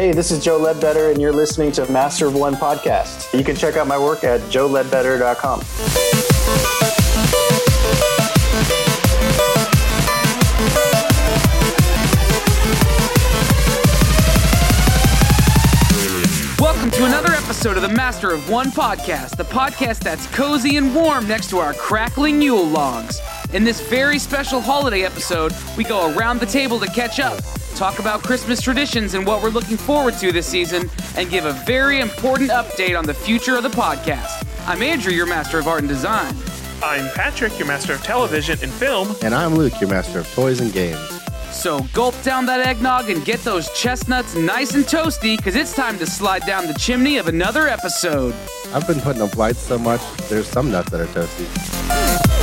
Hey, this is Joe Ledbetter, and you're listening to Master of One podcast. You can check out my work at joeledbetter.com. Welcome to another episode of the Master of One podcast, the podcast that's cozy and warm next to our crackling Yule logs. In this very special holiday episode, we go around the table to catch up, talk about Christmas traditions and what we're looking forward to this season, and give a very important update on the future of the podcast. I'm Andrew, your Master of Art and Design. I'm Patrick, your master of television and film. And I'm Luke, your master of toys and games. So gulp down that eggnog and get those chestnuts nice and toasty, because it's time to slide down the chimney of another episode. I've been putting up lights so much, there's some nuts that are toasty.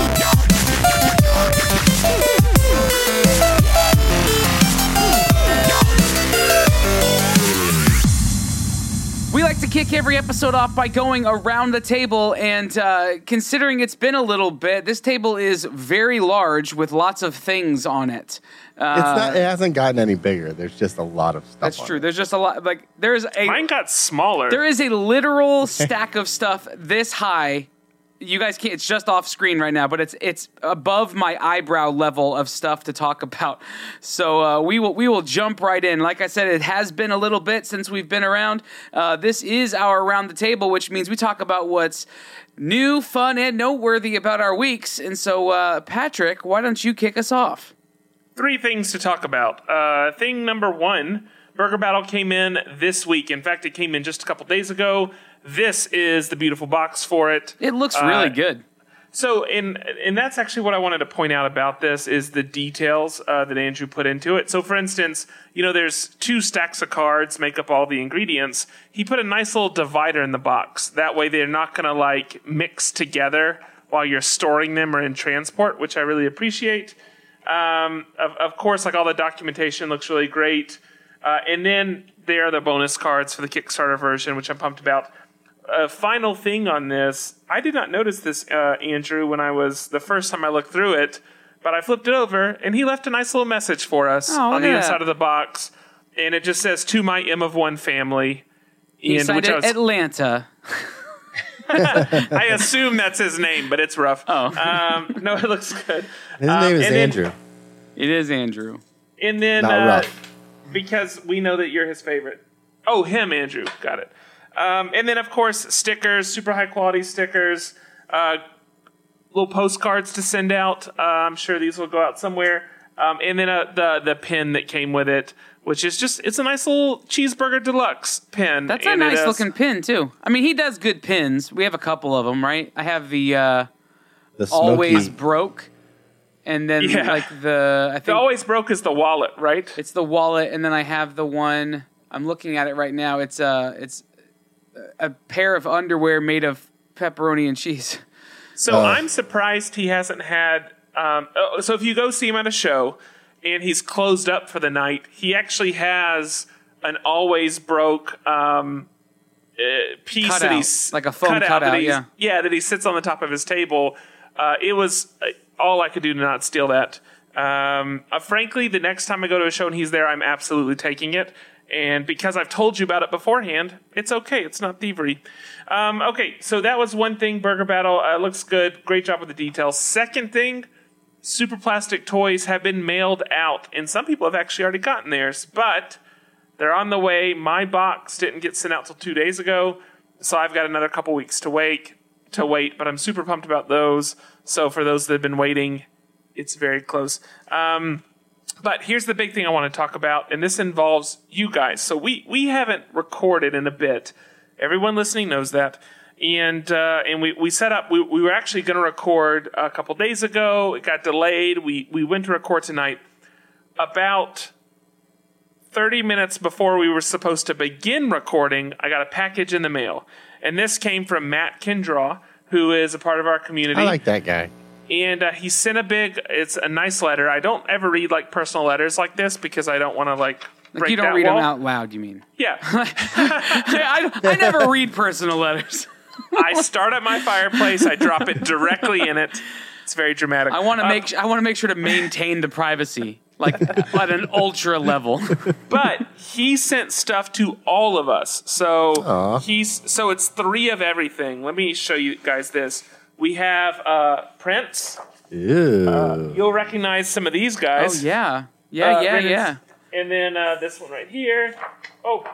Like to kick every episode off by going around the table, and uh, considering it's been a little bit, this table is very large with lots of things on it. Uh, It's not. It hasn't gotten any bigger. There's just a lot of stuff. that's on true. it. There's just a lot. Like there's a Mine got smaller. there is a literal stack of stuff this high. You guys can't. It's just off screen right now, but it's it's above my eyebrow level of stuff to talk about. So uh, we will we will jump right in. Like I said, it has been a little bit since we've been around. Uh, this is our around the table, which means we talk about what's new, fun, and noteworthy about our weeks. And so, uh, Patrick, why don't you kick us off? Three things to talk about. Uh, thing number one Burger Battle came in this week. In fact, it came in just a couple days ago. This is the beautiful box for it. It looks really Uh, good. So, and and that's actually what I wanted to point out about this is the details uh, that Andrew put into it. So, for instance, you know, there's two stacks of cards make up all the ingredients. He put a nice little divider in the box. That way, they're not going to like mix together while you're storing them or in transport, which I really appreciate. Um, of, of course, like all the documentation looks really great. Uh, and then there are the bonus cards for the Kickstarter version, which I'm pumped about a final thing on this. I did not notice this, uh, Andrew, when I was the first time I looked through it, but I flipped it over and he left a nice little message for us Oh, on look the inside that. of the box, and it just says "To my M of One family." He And which I, was, Atlanta. I assume that's his name, but it's rough. Oh. Um, no, it looks good. His Um, name is and then- Andrew. It is Andrew. And then Not uh, rough. because we know that you're his favorite. Oh, him, Andrew. Got it. Um, and then, of course, stickers, super high quality stickers, uh, little postcards to send out. Uh, I'm sure these will go out somewhere. Um, and then uh, the the pin that came with it, which is just it's a nice little cheeseburger deluxe pin. That's a And it nice has- looking pin too. I mean, he does good pins. We have a couple of them, right? I have the uh, The smoky. always broke, and then Yeah. like the I The think always broke is the wallet, right? it's the wallet, and then I have the one. I'm looking at it right now. It's uh it's a pair of underwear made of pepperoni and cheese. So Uh. I'm surprised he hasn't had. Um, oh, so if you go see him at a show and he's closed up for the night, he actually has an always broke um, uh, piece that Cutout, he's like a foam cutout cutout, that yeah. yeah, that he sits on the top of his table. Uh, it was uh, all I could do to not steal that. Um, uh, frankly, the next time I go to a show and he's there, I'm absolutely taking it. And because I've told you about it beforehand, it's okay. It's not thievery. Um, okay, so that was one thing. Burger Battle uh, looks good. Great job with the details. Second thing, super plastic toys have been mailed out, and some people have actually already gotten theirs, but they're on the way. My box didn't get sent out till two days ago, so I've got another couple weeks to wait. To wait, but I'm super pumped about those. So for those that have been waiting, it's very close. Um, but here's the big thing I want to talk about, and this involves you guys. So we we haven't recorded in a bit. Everyone listening knows that. And uh, and we, we set up. We, we were actually going to record a couple days ago. It got delayed. We we went to record tonight. About 30 minutes before we were supposed to begin recording, I got a package in the mail. And this came from Matt Kindraw, who is a part of our community I like that guy. And uh, he sent a big it's a nice letter i don't ever read like personal letters like this because i don't want to like Like break you don't that read wall. them out loud. You mean? yeah I, I never read personal letters. i start at my fireplace i drop it directly in it It's very dramatic. I want to Uh, make I want to make sure to maintain the privacy like at an ultra level. but he sent stuff to all of us. So Aw. he's so it's three of everything. Let me show you guys this. We have uh, Prince. Ew. You'll recognize some of these guys. oh yeah, yeah, Uh, yeah, Renan's- yeah. And then uh, this one right here. Oh, gosh.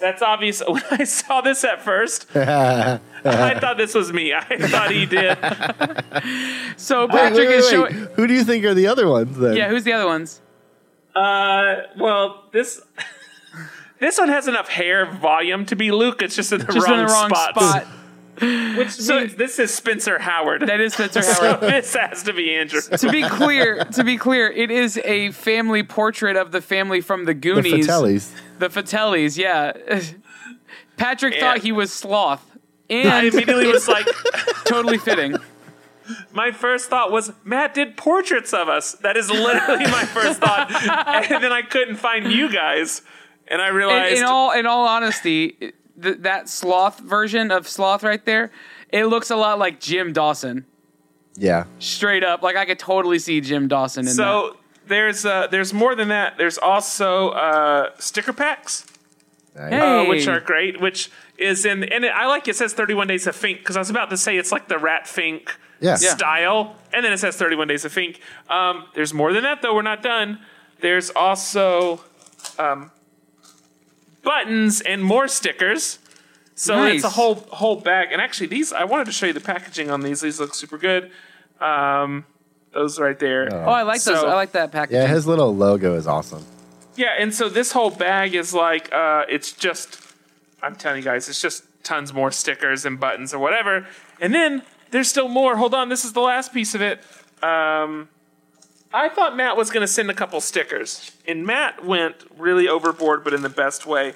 that's obvious. When I saw this at first, I thought this was me. I thought he did. So Patrick wait, wait, is wait. showing. Who do you think are the other ones then? Yeah, who's the other ones? Uh, well, this this one has enough hair volume to be Luke. It's just in the, Just wrong, in the wrong spot. Which means this is Spencer Howard. That is Spencer so Howard. this has to be Andrew. to be clear, to be clear, it is a family portrait of the family from the the Goonies. Fratellis. The Fratellis, yeah. Patrick Yeah. thought he was sloth, I and immediately was like, totally fitting. my first thought was Matt did portraits of us. That is literally my first thought, and then I couldn't find you guys, and I In, realized in all, in all honesty, th- that sloth version of sloth right there, it looks a lot like Jim Dawson. Yeah. Straight up, like I could totally see Jim Dawson in that. so. There's uh, there's more than that. There's also uh, sticker packs. Nice. Hey. uh, which are great. Which is in and it, I like it says 31 Days of Fink because I was about to say it's like the Rat Fink Yeah. Yeah. style, and then it says 31 Days of Fink. Um, there's more than that though. We're not done. There's also um, buttons and more stickers. So it's a whole whole bag. And actually, these I wanted to show you the packaging on these. These look super good. Um, those right there. oh, I like those. I like that packaging. Yeah, his little logo is awesome. Yeah, and so this whole bag is like uh, it's just I'm telling you guys, it's just tons more stickers and buttons or whatever. And then there's still more. Hold on, this is the last piece of it. Um, I thought Matt was going to send a couple stickers, and Matt went really overboard, but in the best way.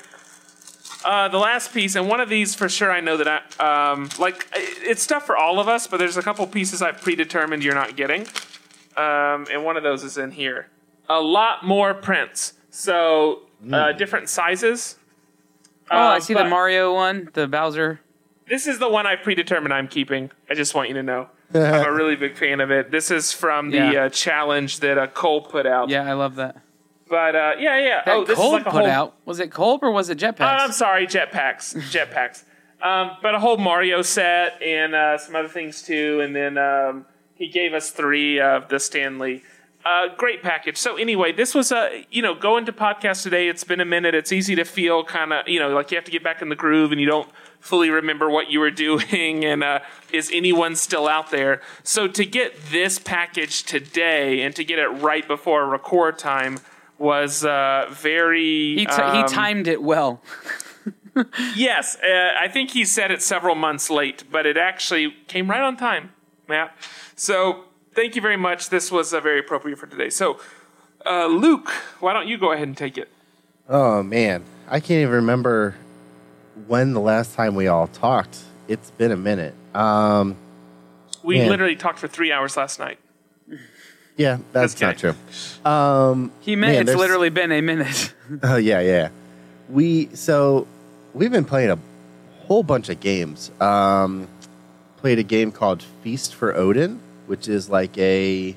Uh, the last piece, and one of these for sure, I know that I um, like. It's stuff for all of us, but there's a couple pieces I've predetermined you're not getting, um, and one of those is in here. A lot more prints, so uh, different sizes. oh, I Uh, see the but Mario one, the Bowser. This is the one I predetermined I'm keeping. I just want you to know. I'm a really big fan of it. This is from the Yeah. uh, challenge that uh, Cole put out. Yeah, I love that. But uh, yeah, yeah. That oh, this Kolb is like a put whole. out. Was it Kolb or was it Jetpacks? Oh, I'm sorry, jetpacks, jetpacks. Um, but a whole Mario set and uh, some other things too. And then um, he gave us three of the Stanley. Uh, great package. So anyway, this was a you know going to podcast today. It's been a minute. It's easy to feel kind of you know like you have to get back in the groove and you don't fully remember what you were doing and uh, is anyone still out there. So to get this package today and to get it right before record time was uh, very he, t- um, he timed it well. Yes, uh, I think he said it several months late, but it actually came right on time, Yeah. So thank you very much. This was uh, very appropriate for today. So, uh, Luke, why don't you go ahead and take it? Oh man, I can't even remember when the last time we all talked. It's been a minute. Um, We Man. literally talked for three hours last night. yeah, that's not true. Um, He meant Man, it's literally been a minute. Oh yeah, yeah. We so we've been playing a whole bunch of games. Um, played a game called Feast for Odin, which is like a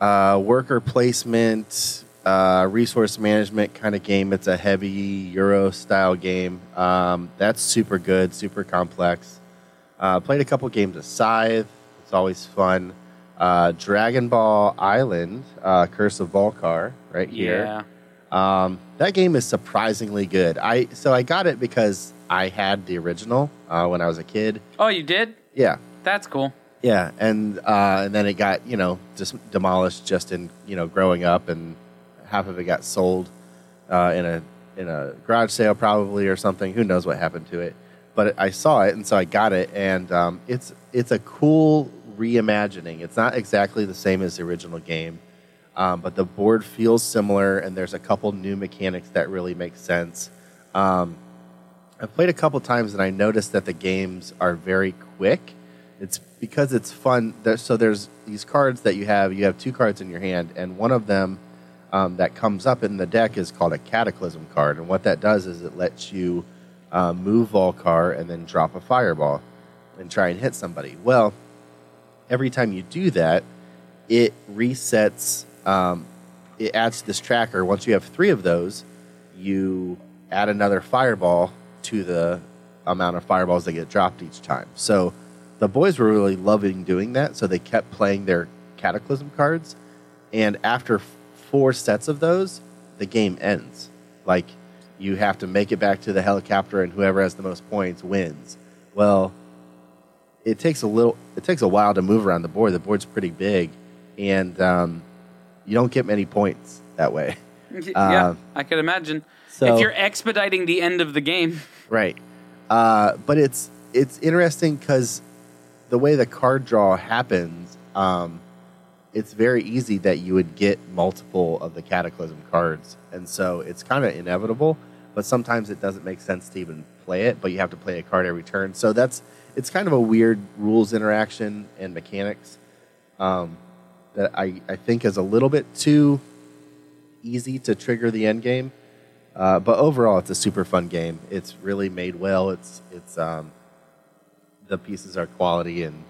uh, worker placement, uh, resource management kind of game. It's a heavy Euro style game. Um, that's super good, super complex. Uh, played a couple games of Scythe. It's always fun. Uh, Dragon Ball Island, uh, Curse of Vul-Kar, right here. yeah. Um, that game is surprisingly good. I so I got it because I had the original uh, when I was a kid. Oh, you did? Yeah, That's cool. yeah, and uh, and then it got you know just demolished just in you know growing up, and half of it got sold uh, in a in a garage sale probably or something. Who knows what happened to it? But I saw it, and so I got it, and um, it's it's a cool reimagining. It's not exactly the same as the original game, um, but the board feels similar, and there's a couple new mechanics that really make sense. Um, I've played a couple times, and I noticed that the games are very quick. It's because it's fun. There, so there's these cards that you have. You have two cards in your hand, and one of them um, that comes up in the deck is called a Cataclysm card. And what that does is it lets you uh, move Vul-Kar and then drop a Fireball and try and hit somebody. Well, every time you do that, it resets. Um, it adds to this tracker. Once you have three of those, you add another fireball to the amount of fireballs that get dropped each time. So the boys were really loving doing that. So they kept playing their Cataclysm cards, and after four sets of those, the game ends. Like you have to make it back to the helicopter, and whoever has the most points wins. Well, it takes a little. It takes a while to move around the board. The board's pretty big, and um, you don't get many points that way. yeah, Uh, I could imagine. so- if you're expediting the end of the game, Right. Uh, but it's it's interesting because the way the card draw happens, um, it's very easy that you would get multiple of the Cataclysm cards, and so it's kind of inevitable. But sometimes it doesn't make sense to even play it, but you have to play a card every turn. So that's it's kind of a weird rules interaction and mechanics um, that I, I think is a little bit too easy to trigger the end game. Uh, but overall, it's a super fun game. It's really made well. It's it's um, the pieces are quality, and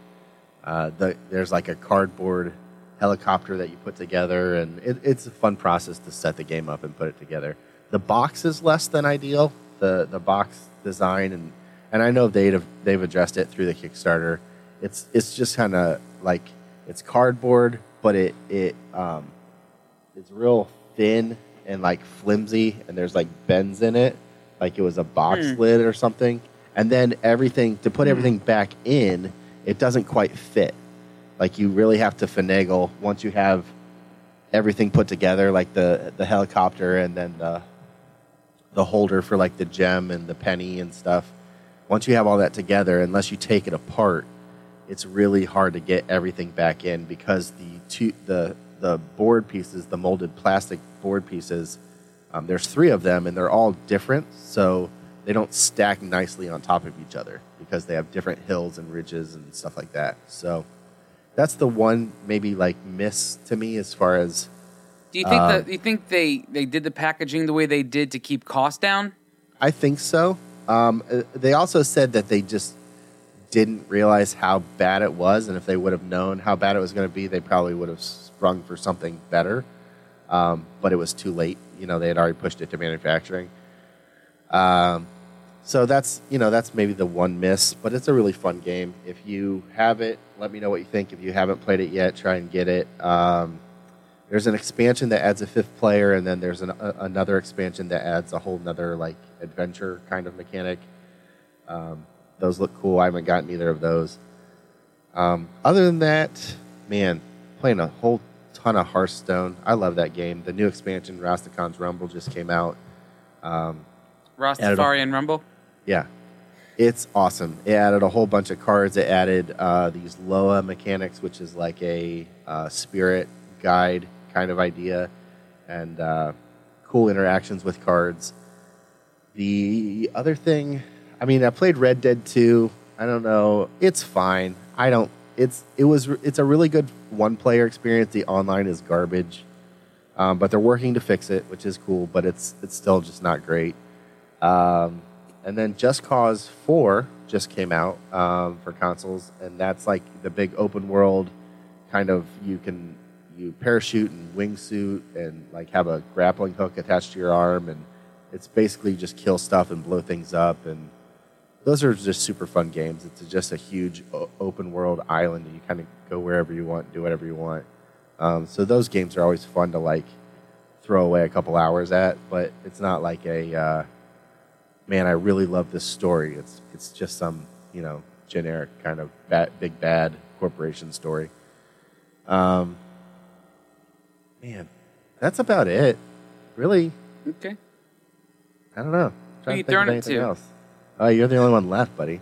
uh, the, there's like a cardboard helicopter that you put together, and it, it's a fun process to set the game up and put it together. The box is less than ideal. The the box design and and I know they've they've addressed it through the Kickstarter. It's it's just kind of like it's cardboard, but it it um, it's real thin and like flimsy, and there's like bends in it, like it was a box lid or something. And then everything to put everything back in, it doesn't quite fit. Like you really have to finagle once you have everything put together, like the the helicopter and then the the holder for like the gem and the penny and stuff. Once you have all that together, unless you take it apart, it's really hard to get everything back in because the two the the board pieces, the molded plastic board pieces, um, there's three of them and they're all different, so they don't stack nicely on top of each other because they have different hills and ridges and stuff like that. So that's the one maybe like miss to me as far as do you think that you think they they did the packaging the way they did to keep costs down? I think so. Um, uh, they also said that they just didn't realize how bad it was, and if they would have known how bad it was going to be, they probably would have sprung for something better. Um, but it was too late. You know, they had already pushed it to manufacturing. Um, so that's you know that's maybe the one miss, but it's a really fun game. If you have it, let me know what you think. If you haven't played it yet, try and get it. Um, there's an expansion that adds a fifth player, and then there's an, a, another expansion that adds a whole nother like adventure kind of mechanic. Um, those look cool. I haven't gotten either of those. Um, other than that, man, playing a whole ton of Hearthstone. I love that game. The new expansion, Rastakhan's Rumble, just came out. Um, Added a- Rastafari and Rumble. Yeah, it's awesome. It added a whole bunch of cards. It added uh, these Loa mechanics, which is like a uh, spirit guide kind of idea, and uh, cool interactions with cards. The other thing, I mean, I played Red Dead 2. I don't know. It's fine. I don't. It's it was it's a really good one player experience. The online is garbage, um, but they're working to fix it, which is cool. But it's it's still just not great. Um, and then Just Cause 4 just came out um, for consoles, and that's like the big open world kind of you can you parachute and wingsuit and like have a grappling hook attached to your arm, and it's basically just kill stuff and blow things up. And those are just super fun games. It's just a huge open world island, and you kind of go wherever you want, do whatever you want. Um, so those games are always fun to like throw away a couple hours at, but it's not like a uh, man, I really love this story. It's it's just some you know generic kind of bad, big bad corporation story. Um, man, that's about it. Really, Okay. I don't know. Who you throwing it to? Else. Oh, you're the only one left, buddy.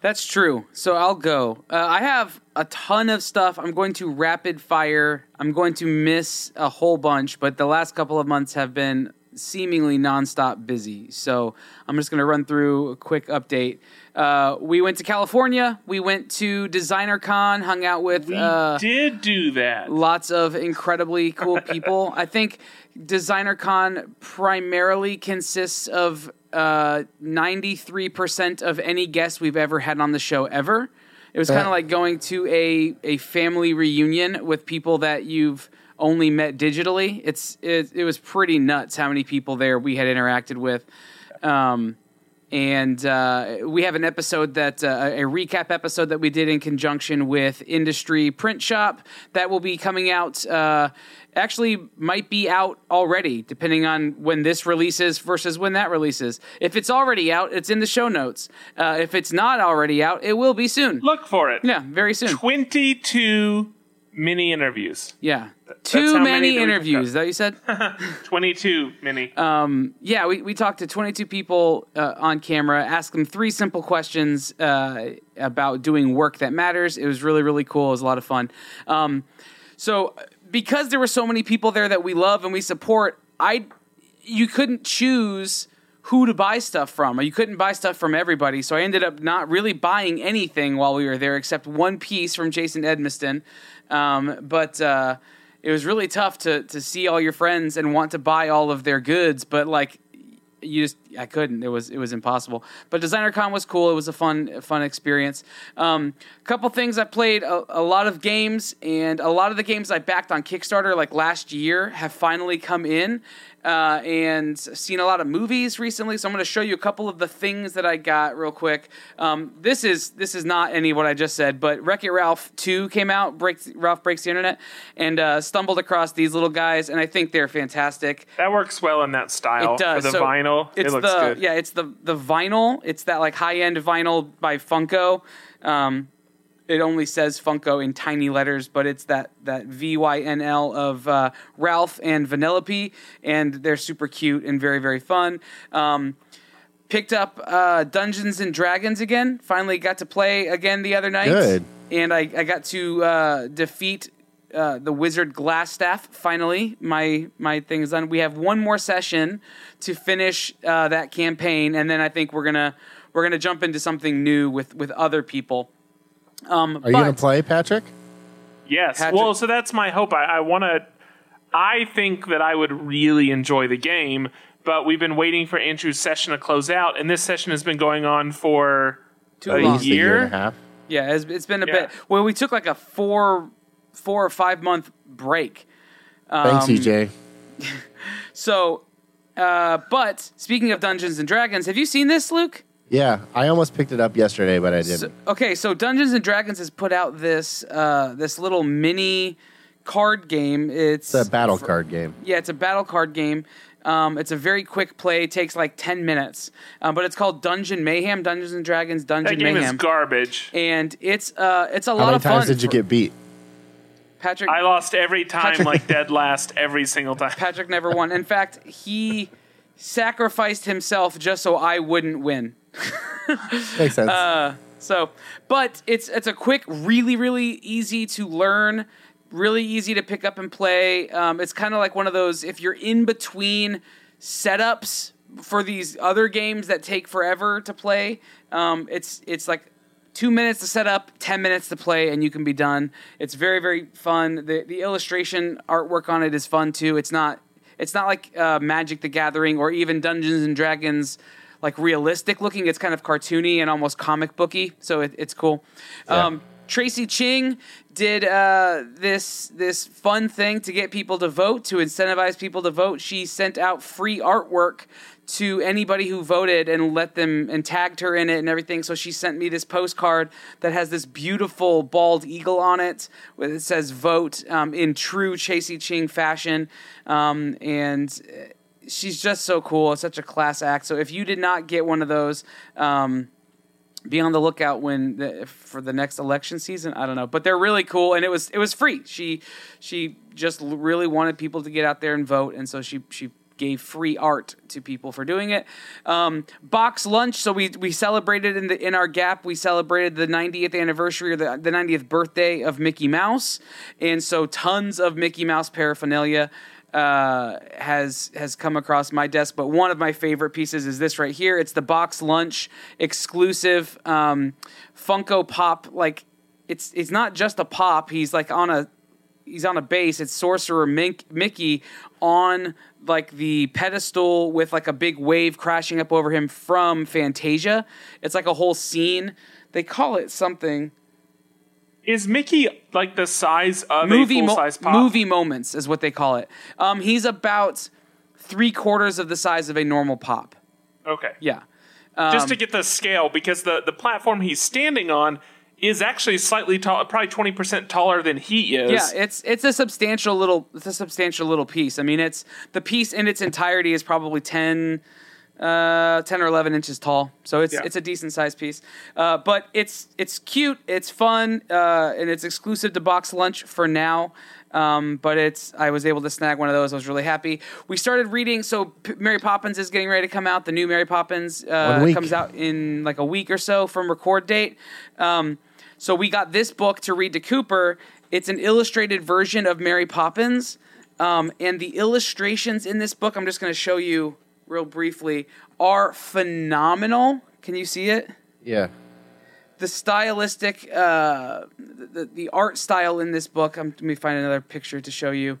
That's true. So I'll go. Uh, I have a ton of stuff. I'm going to rapid fire. I'm going to miss a whole bunch, but the last couple of months have been seemingly nonstop busy. So I'm just going to run through a quick update. Uh, we went to California. We went to Designer Con, hung out with. We uh, did do that. lots of incredibly cool people. I think Designer Con primarily consists of uh, 93% of any guest we've ever had on the show ever. It was kind of Uh. like going to a a family reunion with people that you've only met digitally. It's it, it was pretty nuts how many people there we had interacted with. Um, and uh, we have an episode that uh, a recap episode that we did in conjunction with Industry Print Shop that will be coming out. Uh, actually, might be out already, depending on when this releases versus when that releases. If it's already out, it's in the show notes. Uh, if it's not already out, it will be soon. Look for it. Yeah, very soon. 22 mini interviews. Yeah, that's too many many interviews. That you said. 22 mini. Um, yeah, we, we talked to 22 people uh, on camera, asked them three simple questions uh, about doing work that matters. It was really, really cool. It was a lot of fun. Um, so, because there were so many people there that we love and we support, I you couldn't choose who to buy stuff from, or you couldn't buy stuff from everybody. So I ended up not really buying anything while we were there, except one piece from Jason Edmiston. Um, but uh, it was really tough to to see all your friends and want to buy all of their goods, but like you just I couldn't. It was it was impossible. But DesignerCon was cool. It was a fun fun experience. Um, a couple things I played a, a lot of games, and a lot of the games I backed on Kickstarter like last year have finally come in. Uh, and seen a lot of movies recently, so I'm going to show you a couple of the things that I got real quick. Um, this is this is not any of what I just said, but Wreck It Ralph 2 came out. Breaks Ralph breaks the internet, and uh, stumbled across these little guys, and I think they're fantastic. that works well in that style. It does. For the So vinyl, It's it looks the good. yeah. It's the the vinyl. It's that like high end vinyl by Funko. Um, it only says Funko in tiny letters, but it's that that V Y N L of uh, Ralph and Vanellope, and they're super cute and very very fun. Um, picked up uh, Dungeons and Dragons again. Finally got to play again the other night. Good. And I, I got to uh, defeat uh, the wizard Glasstaff. Finally, my my thing is done. We have one more session to finish uh, that campaign, and then I think we're gonna we're gonna jump into something new with with other people. Um, Are you going to play, Patrick? Yes. Patrick- Well, so that's my hope. I, I want to. I think that I would really enjoy the game, but we've been waiting for Andrew's session to close out, and this session has been going on for Too a long. At least a year year. and a half. Yeah, it's, it's been a Yeah. bit. Well, we took like a four four or five month break. Thanks, E EJ. So, uh, but speaking of Dungeons and Dragons, have you seen this, Luke? Yeah, I almost picked it up yesterday, but I didn't. So- okay, so Dungeons and Dragons has put out this uh, this little mini card game. It's it's a battle card game. Yeah, it's a battle card game. Um, it's a very quick play. It takes like ten minutes, um, but it's called Dungeon Mayhem. Dungeons and Dragons Dungeon That game Mayhem, is garbage. and it's uh, it's a How lot of fun. How many times did you for- get beat? Patrick? I lost every time, Patrick- like dead last, every single time. Patrick never won. In fact, he sacrificed himself just so I wouldn't win. Makes sense. Uh, So, but it's it's a quick, really, really easy to learn, really easy to pick up and play. Um, it's kind of like one of those if you're in between setups for these other games that take forever to play. Um, it's it's like two minutes to set up, ten minutes to play, and you can be done. It's very very fun. The the illustration artwork on it is fun too. It's not it's not like uh, Magic the Gathering or even Dungeons and Dragons like realistic looking. It's kind of cartoony and almost comic booky, so it, it's cool. Yeah. Um, Tracie Ching did uh, this this fun thing to get people to vote to incentivize people to vote. She sent out free artwork to anybody who voted and let them and tagged her in it and everything. So she sent me this postcard that has this beautiful bald eagle on it. It says "Vote" um, in true Tracie Ching fashion, um, and she's just so cool. It's such a class act. So if you did not get one of those, um, be on the lookout when the, for the next election season. I don't know, but they're really cool, and it was it was free. She she just really wanted people to get out there and vote, and so she she gave free art to people for doing it. Um, box lunch. So we we celebrated in the in our gap. We celebrated the 90th anniversary or the the 90th birthday of Mickey Mouse, and so tons of Mickey Mouse paraphernalia uh, has has come across my desk. But one of my favorite pieces is this right here. It's the box lunch exclusive um, Funko Pop. Like it's it's not just a pop. He's like on a he's on a base. It's Sorcerer Mink, Mickey on like the pedestal with like a big wave crashing up over him from Fantasia. It's like a whole scene. They call it something. Is Mickey like the size of movie a full size pop? movie moments is what they call it. Um, he's about three quarters of the size of a normal pop. Okay. Yeah. Just to get the scale, because the the platform he's standing on is actually slightly tall, probably twenty percent taller than he is. Yeah, it's it's a substantial little it's a substantial little piece. I mean, it's the piece in its entirety is probably 10, uh, 10 or eleven inches tall, so it's Yeah. it's a decent sized piece. Uh, but it's it's cute, it's fun, uh, and it's exclusive to Box Lunch for now. Um, but it's I was able to snag one of those. I was really happy. We started reading. So P- Mary Poppins is getting ready to come out. The new Mary Poppins uh, comes out in like a week or so from record date. Um, so we got this book to read to Cooper. It's an illustrated version of Mary Poppins. Um, and the illustrations in this book, I'm just going to show you real briefly, are phenomenal. Can you see it? Yeah. The stylistic, uh, the, the art style in this book, um, let me find another picture to show you,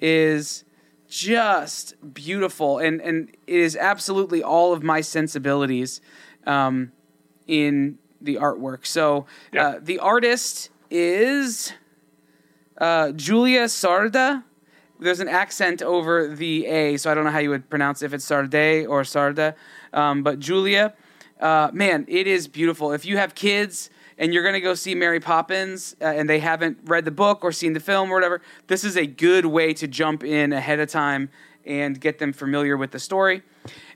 is just beautiful. And, and it is absolutely all of my sensibilities um, in the artwork. So Yeah. uh, the artist is uh, Julia Sarda. There's an accent over the A, so I don't know how you would pronounce it, if it's Sarde or Sarda. Um, but Julia, uh, man, it is beautiful. If you have kids and you're going to go see Mary Poppins uh, and they haven't read the book or seen the film or whatever, this is a good way to jump in ahead of time and get them familiar with the story.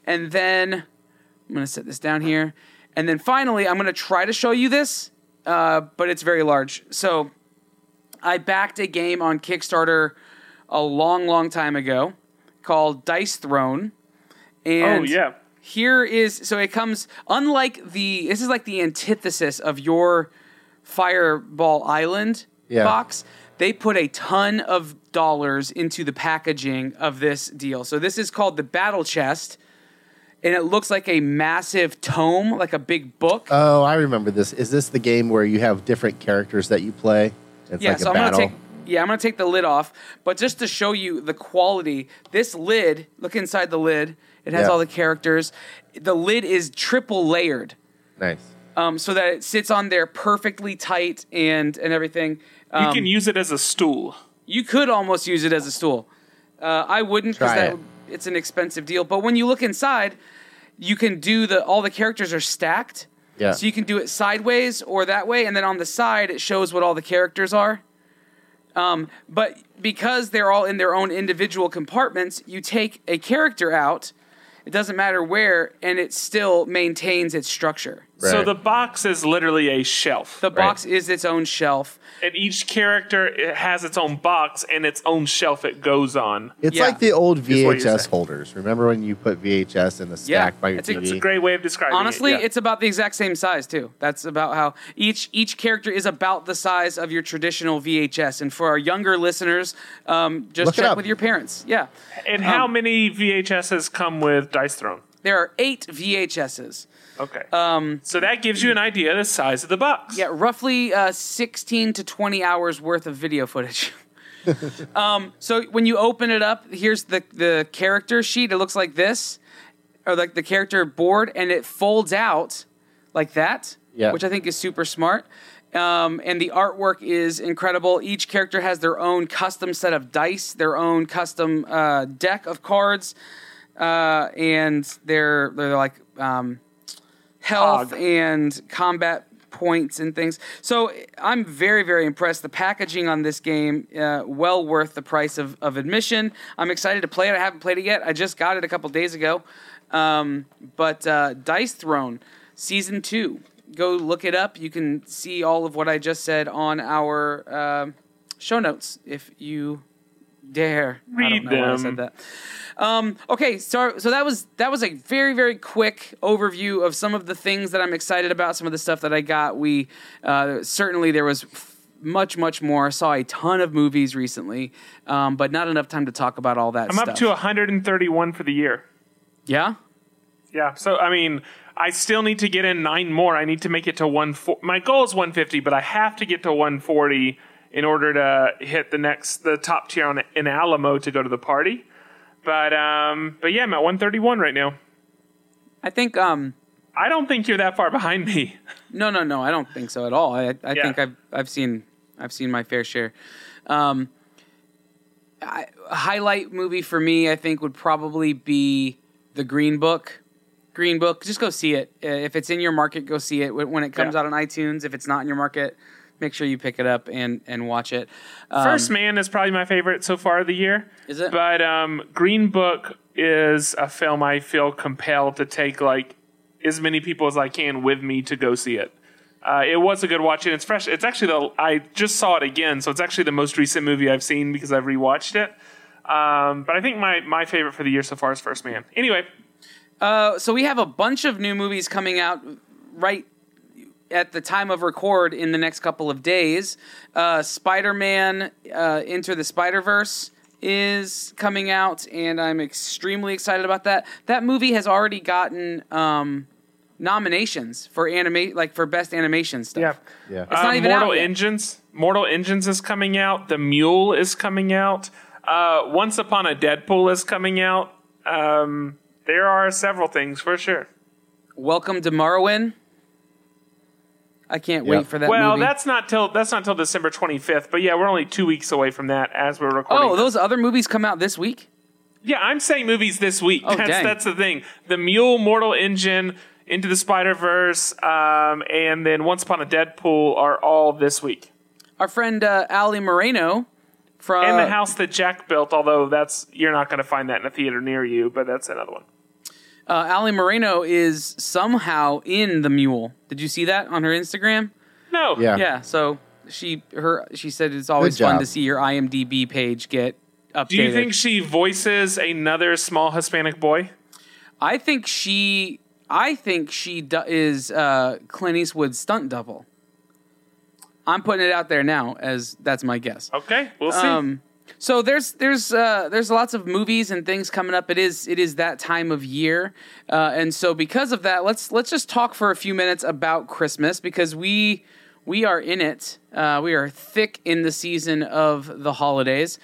And then I'm going to set this down here. And then finally, I'm going to try to show you this, uh, but it's very large. So I backed a game on Kickstarter a long, long time ago called Dice Throne. And Oh yeah. Here is so it comes unlike the this is like the antithesis of your Fireball Island Yeah. box. They put a ton of dollars into the packaging of this deal. So this is called the Battle Chest. And it looks like a massive tome, like a big book. Oh, I remember this. Is this the game where you have different characters that you play? It's yeah, like so a I'm battle. gonna take yeah, I'm gonna take the lid off, but just to show you the quality, this lid, look inside the lid. It has Yeah. all the characters. The lid is triple layered, nice. um, so that it sits on there perfectly tight and and everything. You Um, can use it as a stool. you could almost use it as a stool. Uh, I wouldn't because Try that it. would- it's an expensive deal. But when you look inside, you can do the all the characters are stacked. Yeah. So you can do it sideways or that way, and then on the side it shows what all the characters are. Um, but because they're all in their own individual compartments, you take a character out. It doesn't matter where, and it still maintains its structure. So the box is literally a shelf, The box is its own shelf. and each character it has its own box and its own shelf it goes on. It's Yeah. like the old you're VHS saying. holders. Remember when you put VHS in the Yeah, stack by your it's a- TV? It's a great way of describing Honestly, it. yeah. it's about the exact same size too. That's about how each each character is about the size of your traditional VHS. And for our younger listeners, um, just Look it check up. with your parents. Yeah, And how um, many VHSs come with Dice Throne? there are eight VHSs. Okay. Um, so that gives you an idea of the size of the box. Yeah, roughly uh, 16 to 20 hours worth of video footage. um, so when you open it up, here's the the character sheet. It looks like this, or like the character board, and it folds out like that. Yeah. which I think is super smart. Um, and the artwork is incredible. Each character has their own custom set of dice, their own custom uh, deck of cards, uh, and they're they're like um, health and combat points and things. So I'm very, very impressed. The packaging on this game, uh, well worth the price of, of admission. I'm excited to play it. I haven't played it yet. I just got it a couple days ago. Um, but uh, Dice Throne Season 2. Go look it up. You can see all of what I just said on our uh, show notes if you dare. I Read don't know why I them. said that. Um, okay, so so that was that was a very very quick overview of some of the things that I'm excited about. Some of the stuff that I got. We uh, certainly there was f- much much more. I saw a ton of movies recently, um, but not enough time to talk about all that. I'm stuff. up to 131 for the year. yeah. Yeah. So I mean, I still need to get in nine more. I need to make it to one. My goal is 150, but I have to get to 140 in order to hit the next the top tier on in Alamo to go to the party. But um, but yeah, I'm at 131 right now. I think um, I don't think you're that far behind me. no no no I don't think so at all. I I Yeah. think I've I've seen I've seen my fair share. Um, I, highlight movie for me, I think, would probably be The Green Book. Green Book, just go see it. Uh, If it's in your market, go see it when when it comes Yeah. out on iTunes. If it's not in your market, make sure you pick it up and and watch it. Um, First Man is probably my favorite so far of the year. Is it? But um, Green Book is a film I feel compelled to take like as many people as I can with me to go see it. Uh, it was a good watch, and it's fresh. It's actually the I just saw it again, so it's actually the most recent movie I've seen because I've rewatched it. Um, but I think my my favorite for the year so far is First Man. Anyway, Uh, so we have a bunch of new movies coming out right at the time of record in the next couple of days. Uh, Spider-Man: uh, Into the Spider-Verse is coming out, and I'm extremely excited about that. That movie has already gotten um, nominations for anime, like for best animation stuff. yeah, Yeah. It's not Uh, even Mortal out yet. Engines. Mortal Engines is coming out. The Mule is coming out. Uh, Once Upon a Deadpool is coming out. Um, there are several things for sure. Welcome to Marwen. I can't wait for that well, movie. that's not till that's not till December 25th. But yeah, we're only two weeks away from that as we're recording. oh, those other movies come out this week. yeah, I'm saying movies this week. Oh, that's dang. that's the thing. The Mule, Mortal Engine, Into the Spider Verse, um, and then Once Upon a Deadpool are all this week. Our friend uh, Ali Moreno from And the house that Jack built, although that's you're not going to find that in a theater near you, but that's another one. Uh, Ali Moreno is somehow in the Mule. Did you see that on her Instagram? No. Yeah. Yeah. So she her she said it's always fun to see your IMDb page get updated. Do you think she voices another small Hispanic boy? I think she I think she do, is uh, Clint Eastwood's stunt double. I'm putting it out there now as that's my guess. Okay, we'll see. Um, so there's there's uh, there's lots of movies and things coming up. It is it is that time of year, uh, and so because of that, let's let's just talk for a few minutes about Christmas because we we are in it. Uh, we are thick in the season of the holidays.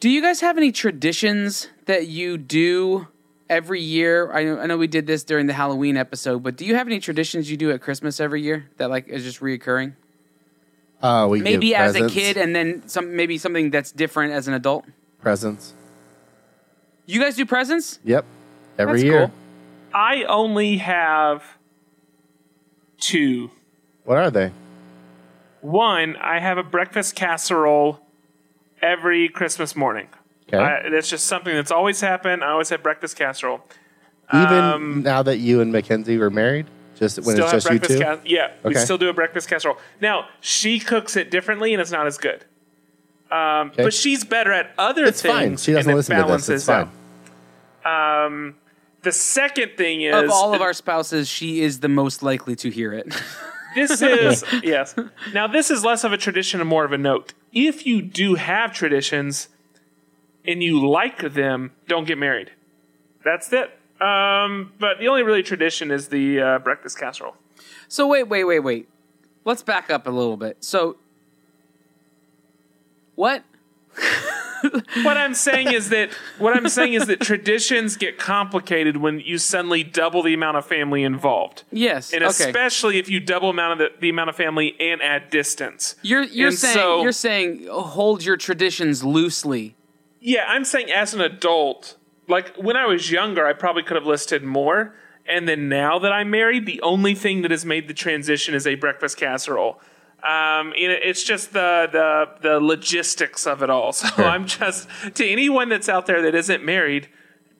Do you guys have any traditions that you do every year? I know, I know we did this during the Halloween episode, but do you have any traditions you do at Christmas every year that like is just reoccurring? Uh, we Maybe give as presents, a kid, and then some maybe something that's different as an adult. presents. You guys do presents? Yep. Every That's year. cool. I only have two. What are they? One, I have a breakfast casserole every Christmas morning. Okay. I, that's just something that's always happened. I always have breakfast casserole. Even um, now that you and Mackenzie were married, just when Still it's have just you breakfast two. ca- yeah, we Okay. still do a breakfast casserole. Now she cooks it differently, and it's not as good. Um, Okay. But she's better at other it's things. fine. She doesn't and it listen to this. It's balances fine. out. Um, the second thing is Of all of our spouses, she is the most likely to hear it. This is yes. Now this is less of a tradition and more of a note. If you do have traditions and you like them, don't get married. That's it. Um, but the only really tradition is the uh, breakfast casserole. so wait, wait, wait, wait. Let's back up a little bit. So, what? What I'm saying is that what I'm saying is that traditions get complicated when you suddenly double the amount of family involved, Yes. and okay. especially if you double amount of the, the amount of family and add distance. You're you're and saying so- you're saying hold your traditions loosely. Yeah, I'm saying as an adult, like when I was younger, I probably could have listed more. And then now that I'm married, the only thing that has made the transition is a breakfast casserole. Um, it's just the, the the logistics of it all. So I'm just to anyone that's out there that isn't married,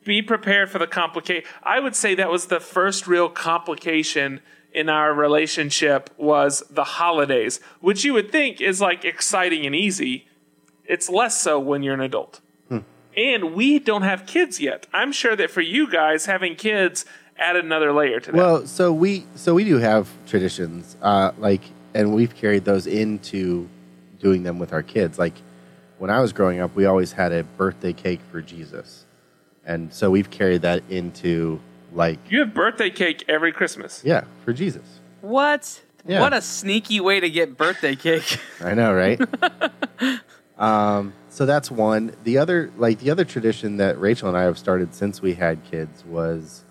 be prepared for the complicate. I would say that was the first real complication in our relationship was the holidays, which you would think is like exciting and easy. It's less so when you're an adult. And we don't have kids yet. I'm sure that for you guys, having kids added another layer to that. Well, so we so we do have traditions, uh, like, and we've carried those into doing them with our kids. Like when I was growing up, we always had a birthday cake for Jesus, and so we've carried that into like, you have birthday cake every Christmas. yeah, for Jesus. What? Yeah. What a sneaky way to get birthday cake. I know, right? um, so that's one. The other, like the other tradition that Rachel and I have started since we had kids was,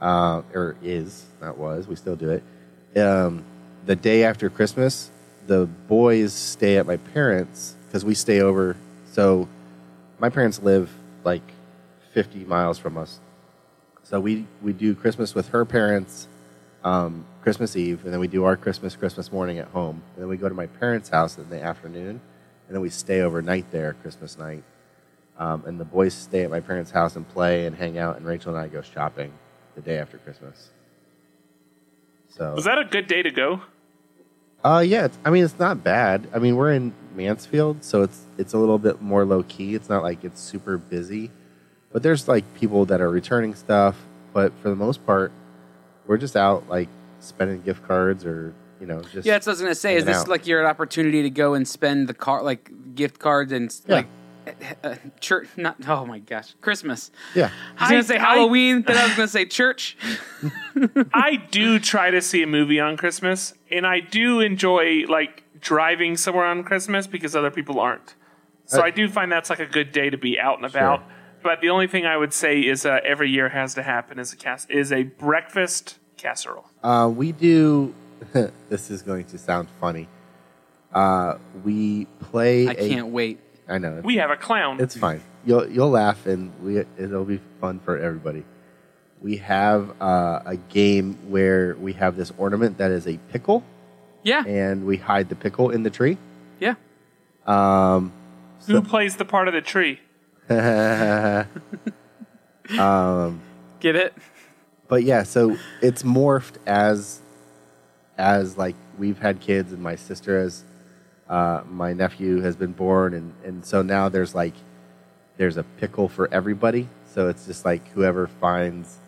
uh, or is not was, we still do it. Um, the day after Christmas, the boys stay at my parents because we stay over. So my parents live like 50 miles from us. So we we do Christmas with her parents, um, Christmas Eve, and then we do our Christmas Christmas morning at home, and then we go to my parents' house in the afternoon, and then we stay overnight there Christmas night. Um, and the boys stay at my parents' house and play and hang out, and Rachel and I go shopping the day after Christmas. So Was that a good day to go? uh, yeah, it's, I mean it's not bad. I mean we're in Mansfield, so it's it's a little bit more low key. It's not like it's super busy, but there's like people that are returning stuff. But for the most part, we're just out like spending gift cards or you know just Yeah, that's what I was gonna say. Is this out. like your opportunity to go and spend the car like gift cards and Yeah. like uh, church? Not oh my gosh, Christmas. yeah I was gonna I- say I- Halloween, then I was gonna say church. I do try to see a movie on Christmas, and I do enjoy like driving somewhere on Christmas because other people aren't. So Uh, I do find that's like a good day to be out and about. But the only thing I would say is uh, every year has to happen is a cas- is a breakfast casserole. Uh, we do. this is going to sound funny. Uh, we play. I a- can't wait. I know. We have a clown. it's fine. You'll you'll laugh and we it'll be fun for everybody. We have uh, a game where we have this ornament that is a pickle, Yeah, and we hide the pickle in the tree. yeah. Um, Who plays the part of the tree? um, Get it? but yeah, so it's morphed as as like we've had kids and my sister has uh, my nephew has been born and and so now there's like there's a pickle for everybody. So it's just like whoever finds,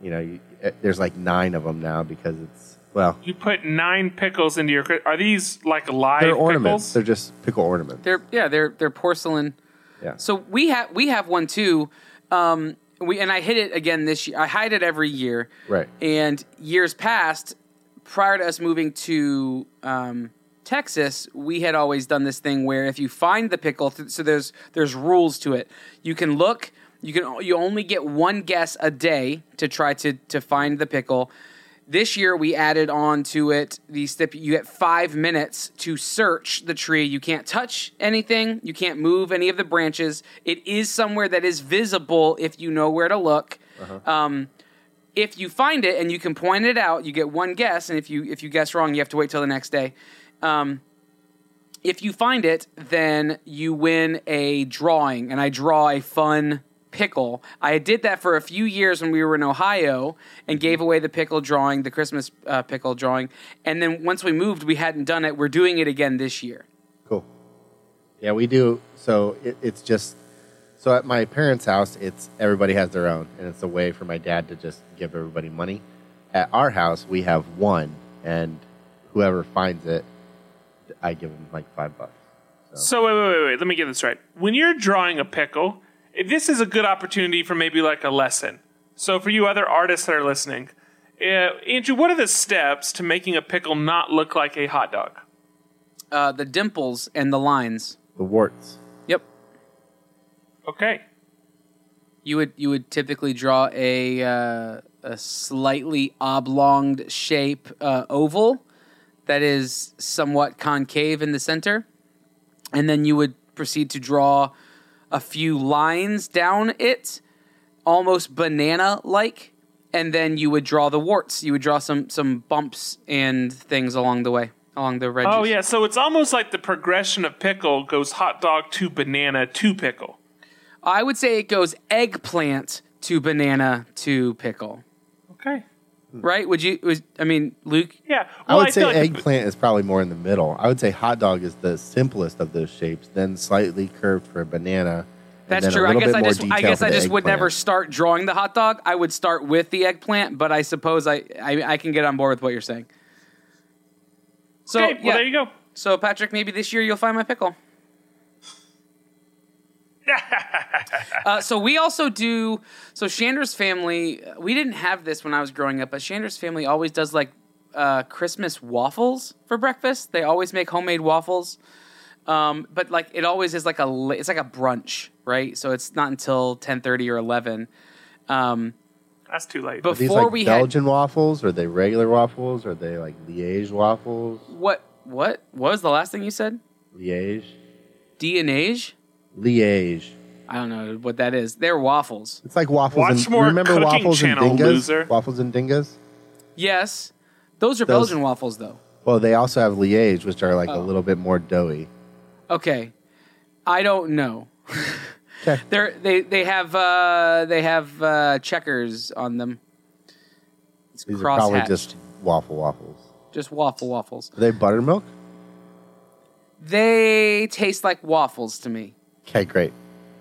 you know, you, eh, there's like nine of them now because it's well, You put nine pickles into your. Are these like live they're ornaments. pickles? They're just pickle ornaments. They're yeah, they're they're porcelain. yeah. So we have we have one too. Um, we and I hit it again this year. I hide it every year. Right. And years past, prior to us moving to um, Texas, we had always done this thing where if you find the pickle, th- so there's there's rules to it. You can look. You can you only get one guess a day to try to to find the pickle. This year we added on to it the stip. You get five minutes to search the tree. You can't touch anything. You can't move any of the branches. It is somewhere that is visible if you know where to look. Um, if you find it and you can point it out, you get one guess, and if you if you guess wrong, you have to wait till the next day. Um, if you find it, then you win a drawing, and I draw a fun pickle. I did that for a few years when we were in Ohio and gave away the pickle drawing, the Christmas uh, pickle drawing, and then once we moved, we hadn't done it. We're doing it again this year. Cool. Yeah, we do. So it, it's just so at my parents' house, it's everybody has their own, and it's a way for my dad to just give everybody money. At our house, we have one, and whoever finds it, I give them like five bucks. So wait, wait, wait, wait. Let me get this right. When you're drawing a pickle, this is a good opportunity for maybe like a lesson. So for you other artists that are listening, uh, Andrew, what are the steps to making a pickle not look like a hot dog? Uh, the dimples and the lines. The warts. Okay. You would you would typically draw a uh, a slightly oblonged shape uh, oval that is somewhat concave in the center, and then you would proceed to draw a few lines down it, almost banana like, and then you would draw the warts. You would draw some some bumps and things along the way, along the edges. Oh yeah, so it's almost like the progression of pickle goes hot dog to banana to pickle. I would say it goes eggplant to banana to pickle. Okay. Right? Would you? Was, I mean, Luke. Yeah. I Well, would say feel like eggplant is probably more in the middle. I would say hot dog is the simplest of those shapes, then slightly curved for a banana. and That's then a true. I little guess bit I more just, I guess I just would never start drawing the hot dog. I would start with the eggplant, but I suppose I, I, I can get on board with what you're saying. So okay, well, yeah. there you go. So Patrick, maybe this year you'll find my pickle. uh, so we also do. So Chandra's family, we didn't have this when I was growing up, but Chandra's family always does like uh, Christmas waffles for breakfast. They always make homemade waffles. Um, but like it always is like a la- it's like a brunch, right? So it's not until ten thirty or eleven. Um, That's too late. But- These Before like we had- Belgian waffles? Are they regular waffles? Are they like Liège waffles? what what? What was the last thing you said? Liège. Dianage? Liège. I don't know what that is. They're waffles. It's like waffles. Watch and, more remember Cooking waffles Channel, and dingas? loser. Waffles and dingas. Yes, those are Those- Belgian waffles, though. Well, they also have Liège, which are like Oh. a little bit more doughy. Okay, I don't know. Okay. They're, they they have uh, they have uh, checkers on them. It's These are cross probably hatched. just waffle waffles. just waffle waffles. Are they buttermilk? They taste like waffles to me. Okay, great.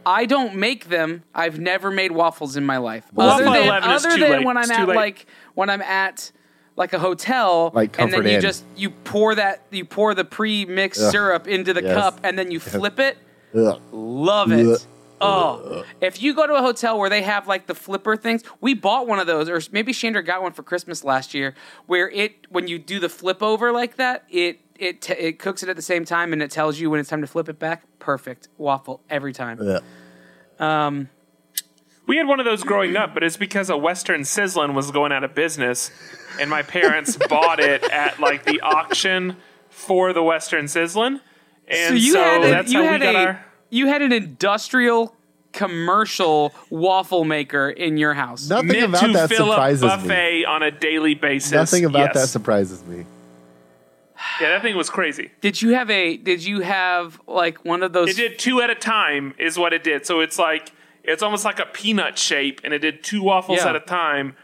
I don't make them. I've never made waffles in my life. Waffle other than, 11 is other too than late. when I'm It's at late. like when I'm at like a hotel, Like and then Comfort you Inn. just you pour that you pour the pre-mixed Ugh. syrup into the Yes. cup, and then you flip it. Ugh. Love Ugh. it. Oh, if you go to a hotel where they have like the flipper things, we bought one of those, or maybe Chandra got one for Christmas last year, where it when you do the flip over like that, it it t- it cooks it at the same time and it tells you when it's time to flip it back. Perfect waffle every time. Ugh. Um, We had one of those growing up, but it's because a Western Sizzlin was going out of business, and my parents bought it at like the auction for the Western Sizzlin. And so you so had a, that's you how had we got a our. you had an industrial commercial waffle maker in your house. Nothing meant about to that fill surprises up me. buffet on a daily basis. Nothing about yes. that surprises me. Yeah, that thing was crazy. Did you have a? Did you have like one of those? It did two at a time, is what it did. So it's like it's almost like a peanut shape, and it did two waffles Yeah. at a time.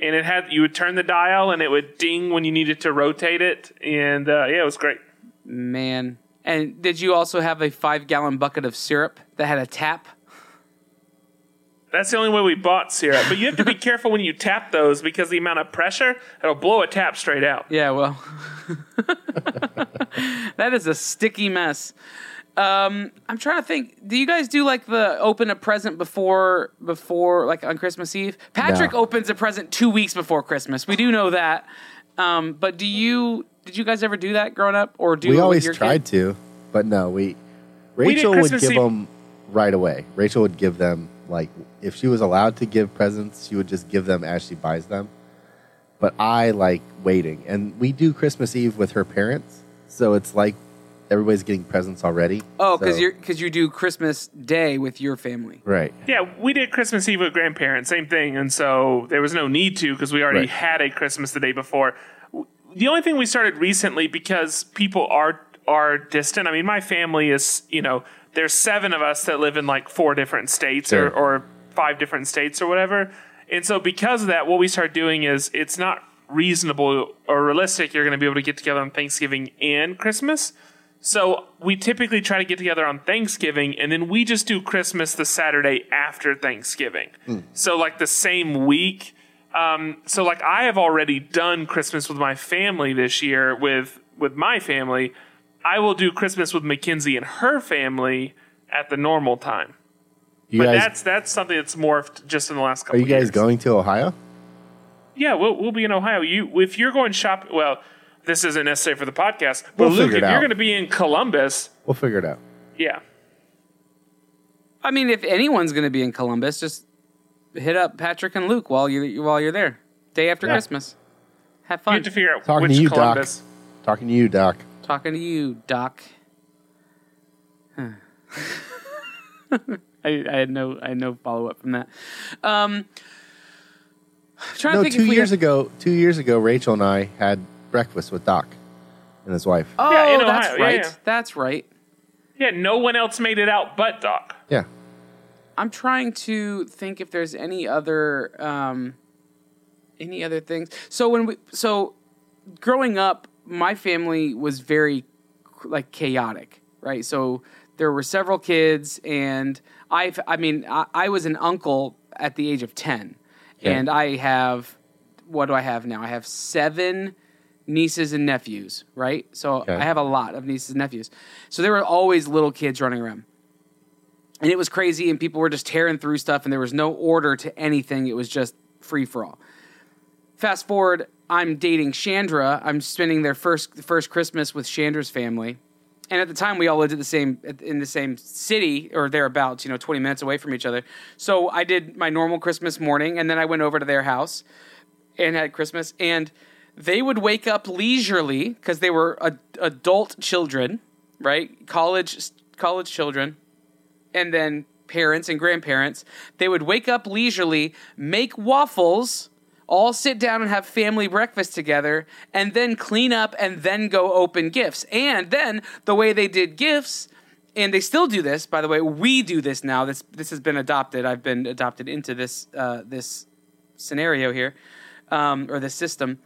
And it had you would turn the dial, and it would ding when you needed to rotate it. And uh, yeah, it was great. Man. And did you also have a five gallon bucket of syrup that had a tap? That's the only way we bought syrup. But you have to be careful when you tap those because the amount of pressure it'll blow a tap straight out. Yeah, well, that is a sticky mess. Um, I'm trying to think. Do you guys do like the open a present before before like on Christmas Eve? Patrick No. opens a present two weeks before Christmas. We do know that. Um, but do you did you guys ever do that growing up, or do it we with always your tried kid? to, but no, we. did Rachel would Christmas give Eve- them right away. Rachel would give them like if she was allowed to give presents, she would just give them as she buys them. But I like waiting, and we do Christmas Eve with her parents, so it's like everybody's getting presents already. Oh, because So- you're because you do Christmas Day with your family. right. Yeah, we did Christmas Eve with grandparents, same thing, and so there was no need to because we already Right. had a Christmas the day before. The only thing we started recently because people are are distant. I mean, my family is you know there's seven of us that live in like four different states or, Sure. or five different states or whatever, and so because of that, what we start doing is it's not reasonable or realistic. You're going to be able to get together on Thanksgiving and Christmas. So we typically try to get together on Thanksgiving, and then we just do Christmas the Saturday after Thanksgiving. So like the same week. Um, so like I have already done Christmas with my family this year with with my family. I will do Christmas with Mackenzie and her family at the normal time. You but guys, that's that's something that's morphed just in the last couple. are you guys years. going to Ohio? Yeah, we'll we'll be in Ohio. You if you're going shop, well, this isn't necessary for the podcast. But We'll Luke, figure if it you're going to be in Columbus, We'll figure it out. yeah. I mean, if anyone's going to be in Columbus, just hit up Patrick and Luke while you while you're there, day after Yeah. Christmas. Have You fun. have to figure out Talking which to you, Columbus. Doc. Talking to you, Doc. Talking to you, Doc. Huh. I, I had no I had no follow up from that. Um, trying No, to think two years had- ago, two years ago, Rachel and I had breakfast with Doc and his wife. Oh, Yeah, in that's Ohio. Yeah, right. yeah. That's right. Yeah, no one else made it out but Doc. Yeah. I'm trying to think if there's any other um, any other things. So when we so growing up, my family was very like chaotic, right? So there were several kids, and I I mean I, I was an uncle at the age of ten, Okay. and I have what do I have now? I have seven nieces and nephews, right? So Okay. I have a lot of nieces and nephews. So there were always little kids running around and it was crazy and people were just tearing through stuff and there was no order to anything it was just free for all fast forward i'm dating chandra i'm spending their first first christmas with chandra's family and at the time we all lived at the same in the same city or thereabouts you know 20 minutes away from each other so i did my normal christmas morning and then i went over to their house and had christmas and they would wake up leisurely because they were adult children, right? College college children, and then parents and grandparents. They would wake up leisurely, make waffles, all sit down and have family breakfast together, and then clean up and then go open gifts. And then the way they did gifts. And they still do this, by the way. We do this now. This this has been adopted. I've been adopted into this uh, this scenario here, um, or this system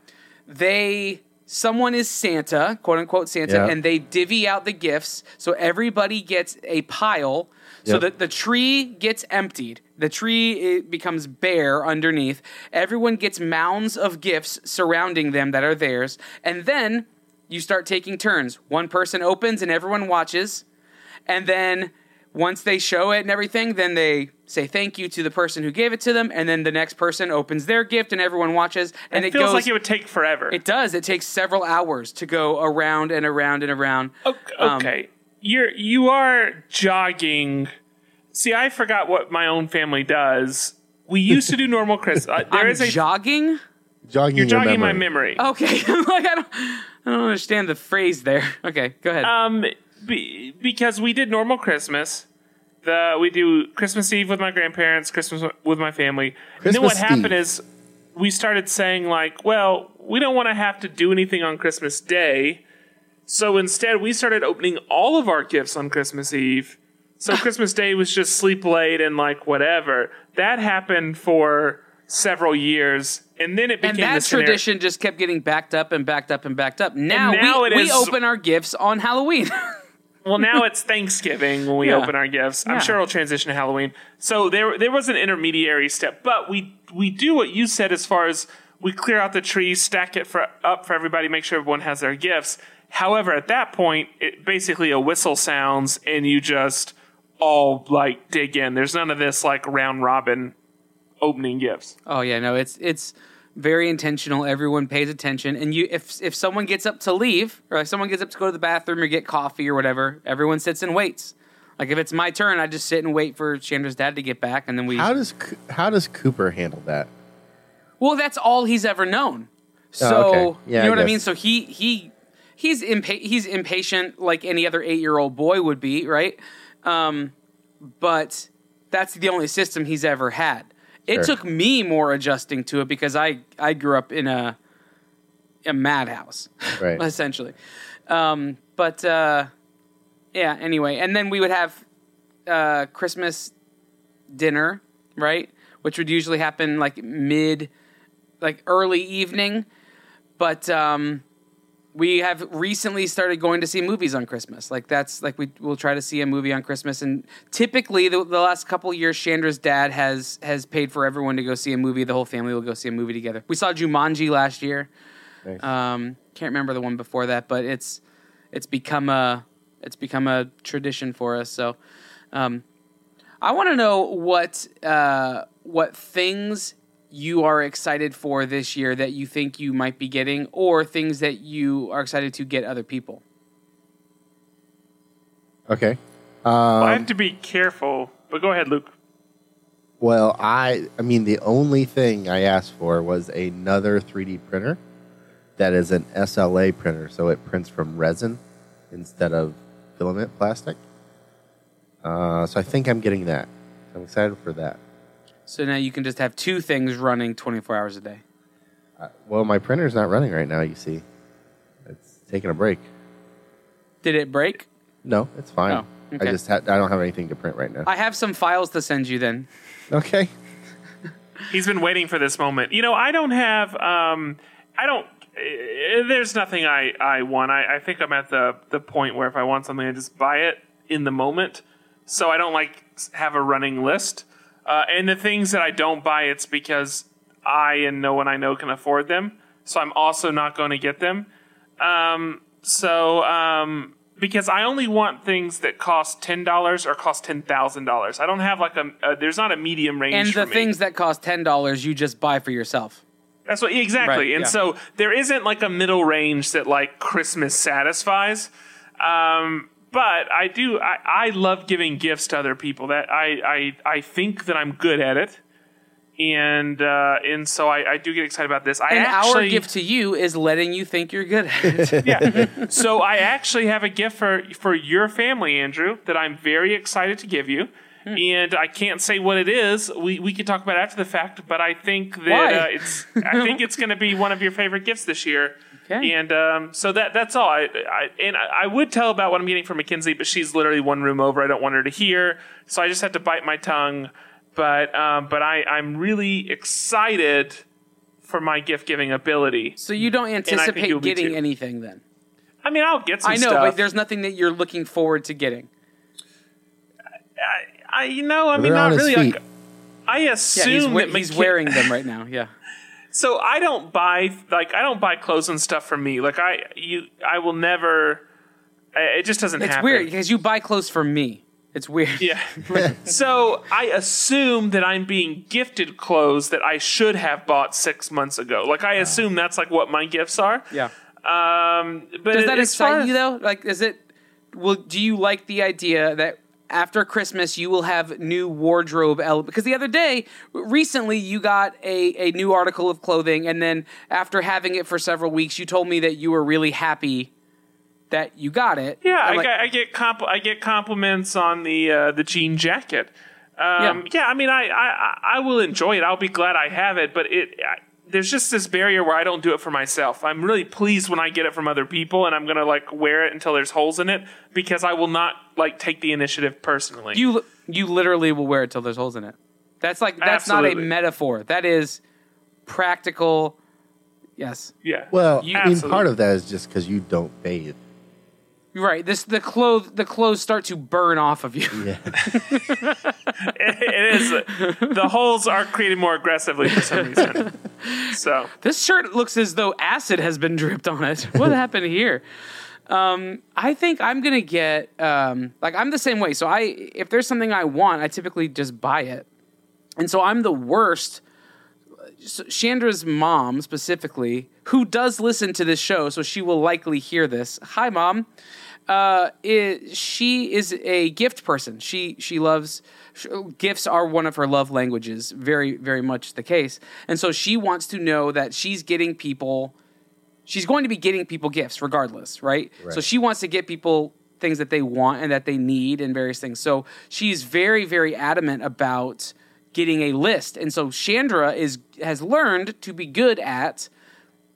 they someone is Santa, quote unquote Santa, Yeah. and they divvy out the gifts. So everybody gets a pile. So Yep. that the tree gets emptied. The tree it becomes bare underneath. Everyone gets mounds of gifts surrounding them that are theirs. And then you start taking turns. One person opens and everyone watches. And then once they show it and everything, then they say thank you to the person who gave it to them. And then the next person opens their gift and everyone watches. And it, it, feels goes like it would take forever. it does. It takes several hours to go around and around and around. Okay, Um, okay. You're you are jogging. See, I forgot what my own family does. We used to do normal Christmas. Uh, there I'm is a jogging. Jogging you're your jogging my memory. memory. Okay, I'm like I don't, I don't understand the phrase there. Okay, go ahead. Um, be, because we did normal Christmas. The we do Christmas Eve with my grandparents, Christmas with my family. Christmas and then what Christmas happened is we started saying like, well, we don't want to have to do anything on Christmas Day. So instead, we started opening all of our gifts on Christmas Eve. So Christmas Day was just sleep late and like whatever. That happened for several years, and then it became and that tradition just kept getting backed up and backed up and backed up. Now, now we, we is- open our gifts on Halloween. Well, now it's Thanksgiving when we Yeah. open our gifts. I'm Yeah. sure it'll transition to Halloween. So there, there was an intermediary step, but we we do what you said as far as we clear out the tree, stack it for up for everybody, make sure everyone has their gifts. However, at that point, it basically a whistle sounds and you just all like dig in. There's none of this like round robin opening gifts. oh yeah, no, it's it's very intentional. Everyone pays attention, and you if if someone gets up to leave or if someone gets up to go to the bathroom or get coffee or whatever, everyone sits and waits. Like if it's my turn, I just sit and wait for Chandra's dad to get back, and then we. How does how does Cooper handle that? Well, that's all he's ever known. So Oh, okay. Yeah, you know I what I mean. So he he he's impa- he's impatient like any other eight year old boy would be, right? Um, but that's the only system he's ever had. It Sure. took me more adjusting to it because I I grew up in a a madhouse, Right. essentially. Um, but uh, yeah. Anyway, and then we would have uh, Christmas dinner, right? Which would usually happen like mid, like early evening. But um, we have recently started going to see movies on Christmas. Like that's like we will try to see a movie on Christmas, and typically the, the last couple of years, Chandra's dad has has paid for everyone to go see a movie. The whole family will go see a movie together. We saw Jumanji last year. Nice. Um, can't remember the one before that, but it's it's become a it's become a tradition for us. So, um, I want to know what uh, what things you are excited for this year that you think you might be getting, or things that you are excited to get other people. Okay. Well, I Um, have to be careful, but go ahead, Luke. well, I I mean the only thing I asked for was another 3D printer that is an SLA printer, so it prints from resin instead of filament plastic. Uh, so I think I'm getting that. I'm excited for that. So now you can just have two things running twenty four hours a day. Uh, well, my printer's not running right now. You see, it's taking a break. Did it break? No, it's fine. Oh, okay. I just ha- I don't have anything to print right now. I have some files to send you. Then okay. He's been waiting for this moment. You know, I don't have. Um, I don't. Uh, there's nothing I I want. I, I think I'm at the the point where if I want something, I just buy it in the moment. So I don't like have a running list. Uh, and the things that I don't buy, it's because I and no one I know can afford them. So I'm also not going to get them. Um, so um, because I only want things that cost ten dollars or cost ten thousand dollars. I don't have like a, a there's not a medium range. and the things that cost ten dollars, you just buy for yourself. That's what exactly. Right, and yeah. so there isn't like a middle range that like Christmas satisfies. Um, but I do. I, I love giving gifts to other people. That I, I I think that I'm good at it. and uh, and so I, I do get excited about this. I And actually, our gift to you is letting you think you're good at it. yeah. so I actually have a gift for for your family, Andrew, that I'm very excited to give you. Hmm. And I can't say what it is. We we can talk about it after the fact, but I think that uh, it's I think it's going to be one of your favorite gifts this year. Okay. And um, so that that's all. I, I and I, I would tell about what I'm getting from Mackenzie, but she's literally one room over. I don't want her to hear, so I just have to bite my tongue. But um, but I I'm really excited for my gift giving ability. So you don't anticipate getting anything then? I mean, I'll get some. I know, stuff. but there's nothing that you're looking forward to getting. I, you know, I mean, They're not really. Like, I Yeah, assume he's, we- that he's McKin- wearing them right now. Yeah. So I don't buy like I don't buy clothes and stuff for me. Like I you I will never. I- It just doesn't It's happen. weird because you buy clothes for me. It's weird. Yeah. so I assume that I'm being gifted clothes that I should have bought six months ago. Like I assume that's like what my gifts are. Yeah. Um, but Does that as far excite you though? Like, is it? Well, do you like the idea that after Christmas you will have new wardrobe elements? Because the other day, recently, you got a a new article of clothing, and then after having it for several weeks, you told me that you were really happy that you got it. Yeah, I'm like, get, I get compl- I get compliments on the uh, the jean jacket. Um, yeah. I mean, I, I I will enjoy it. I'll be glad I have it, but it I, there's just this barrier where I don't do it for myself. I'm really pleased when I get it from other people, and I'm gonna like wear it until there's holes in it because I will not like take the initiative personally. you you literally will wear it till there's holes in it. That's like that's not a metaphor. That is practical. Yes. yeah. Well, You- I mean, part of that is just because you don't bathe. Right. This the clothes the clothes start to burn off of you. Yeah. it is. The holes are created more aggressively for some reason. So This shirt looks as though acid has been dripped on it. What happened here? Um, I think I'm gonna get um, like I'm the same way. So I, if there's something I want, I typically just buy it, and so I'm the worst. So Chandra's mom specifically, who does listen to this show, so she will likely hear this. Hi, mom. Uh, is, she is a gift person. She she loves sh- gifts are one of her love languages. Very very much the case, and so she wants to know that she's getting people. She's going to be getting people gifts regardless, right? So she wants to get people things that they want and that they need and various things. So she's very very adamant about getting a list. And so Chandra is has learned to be good at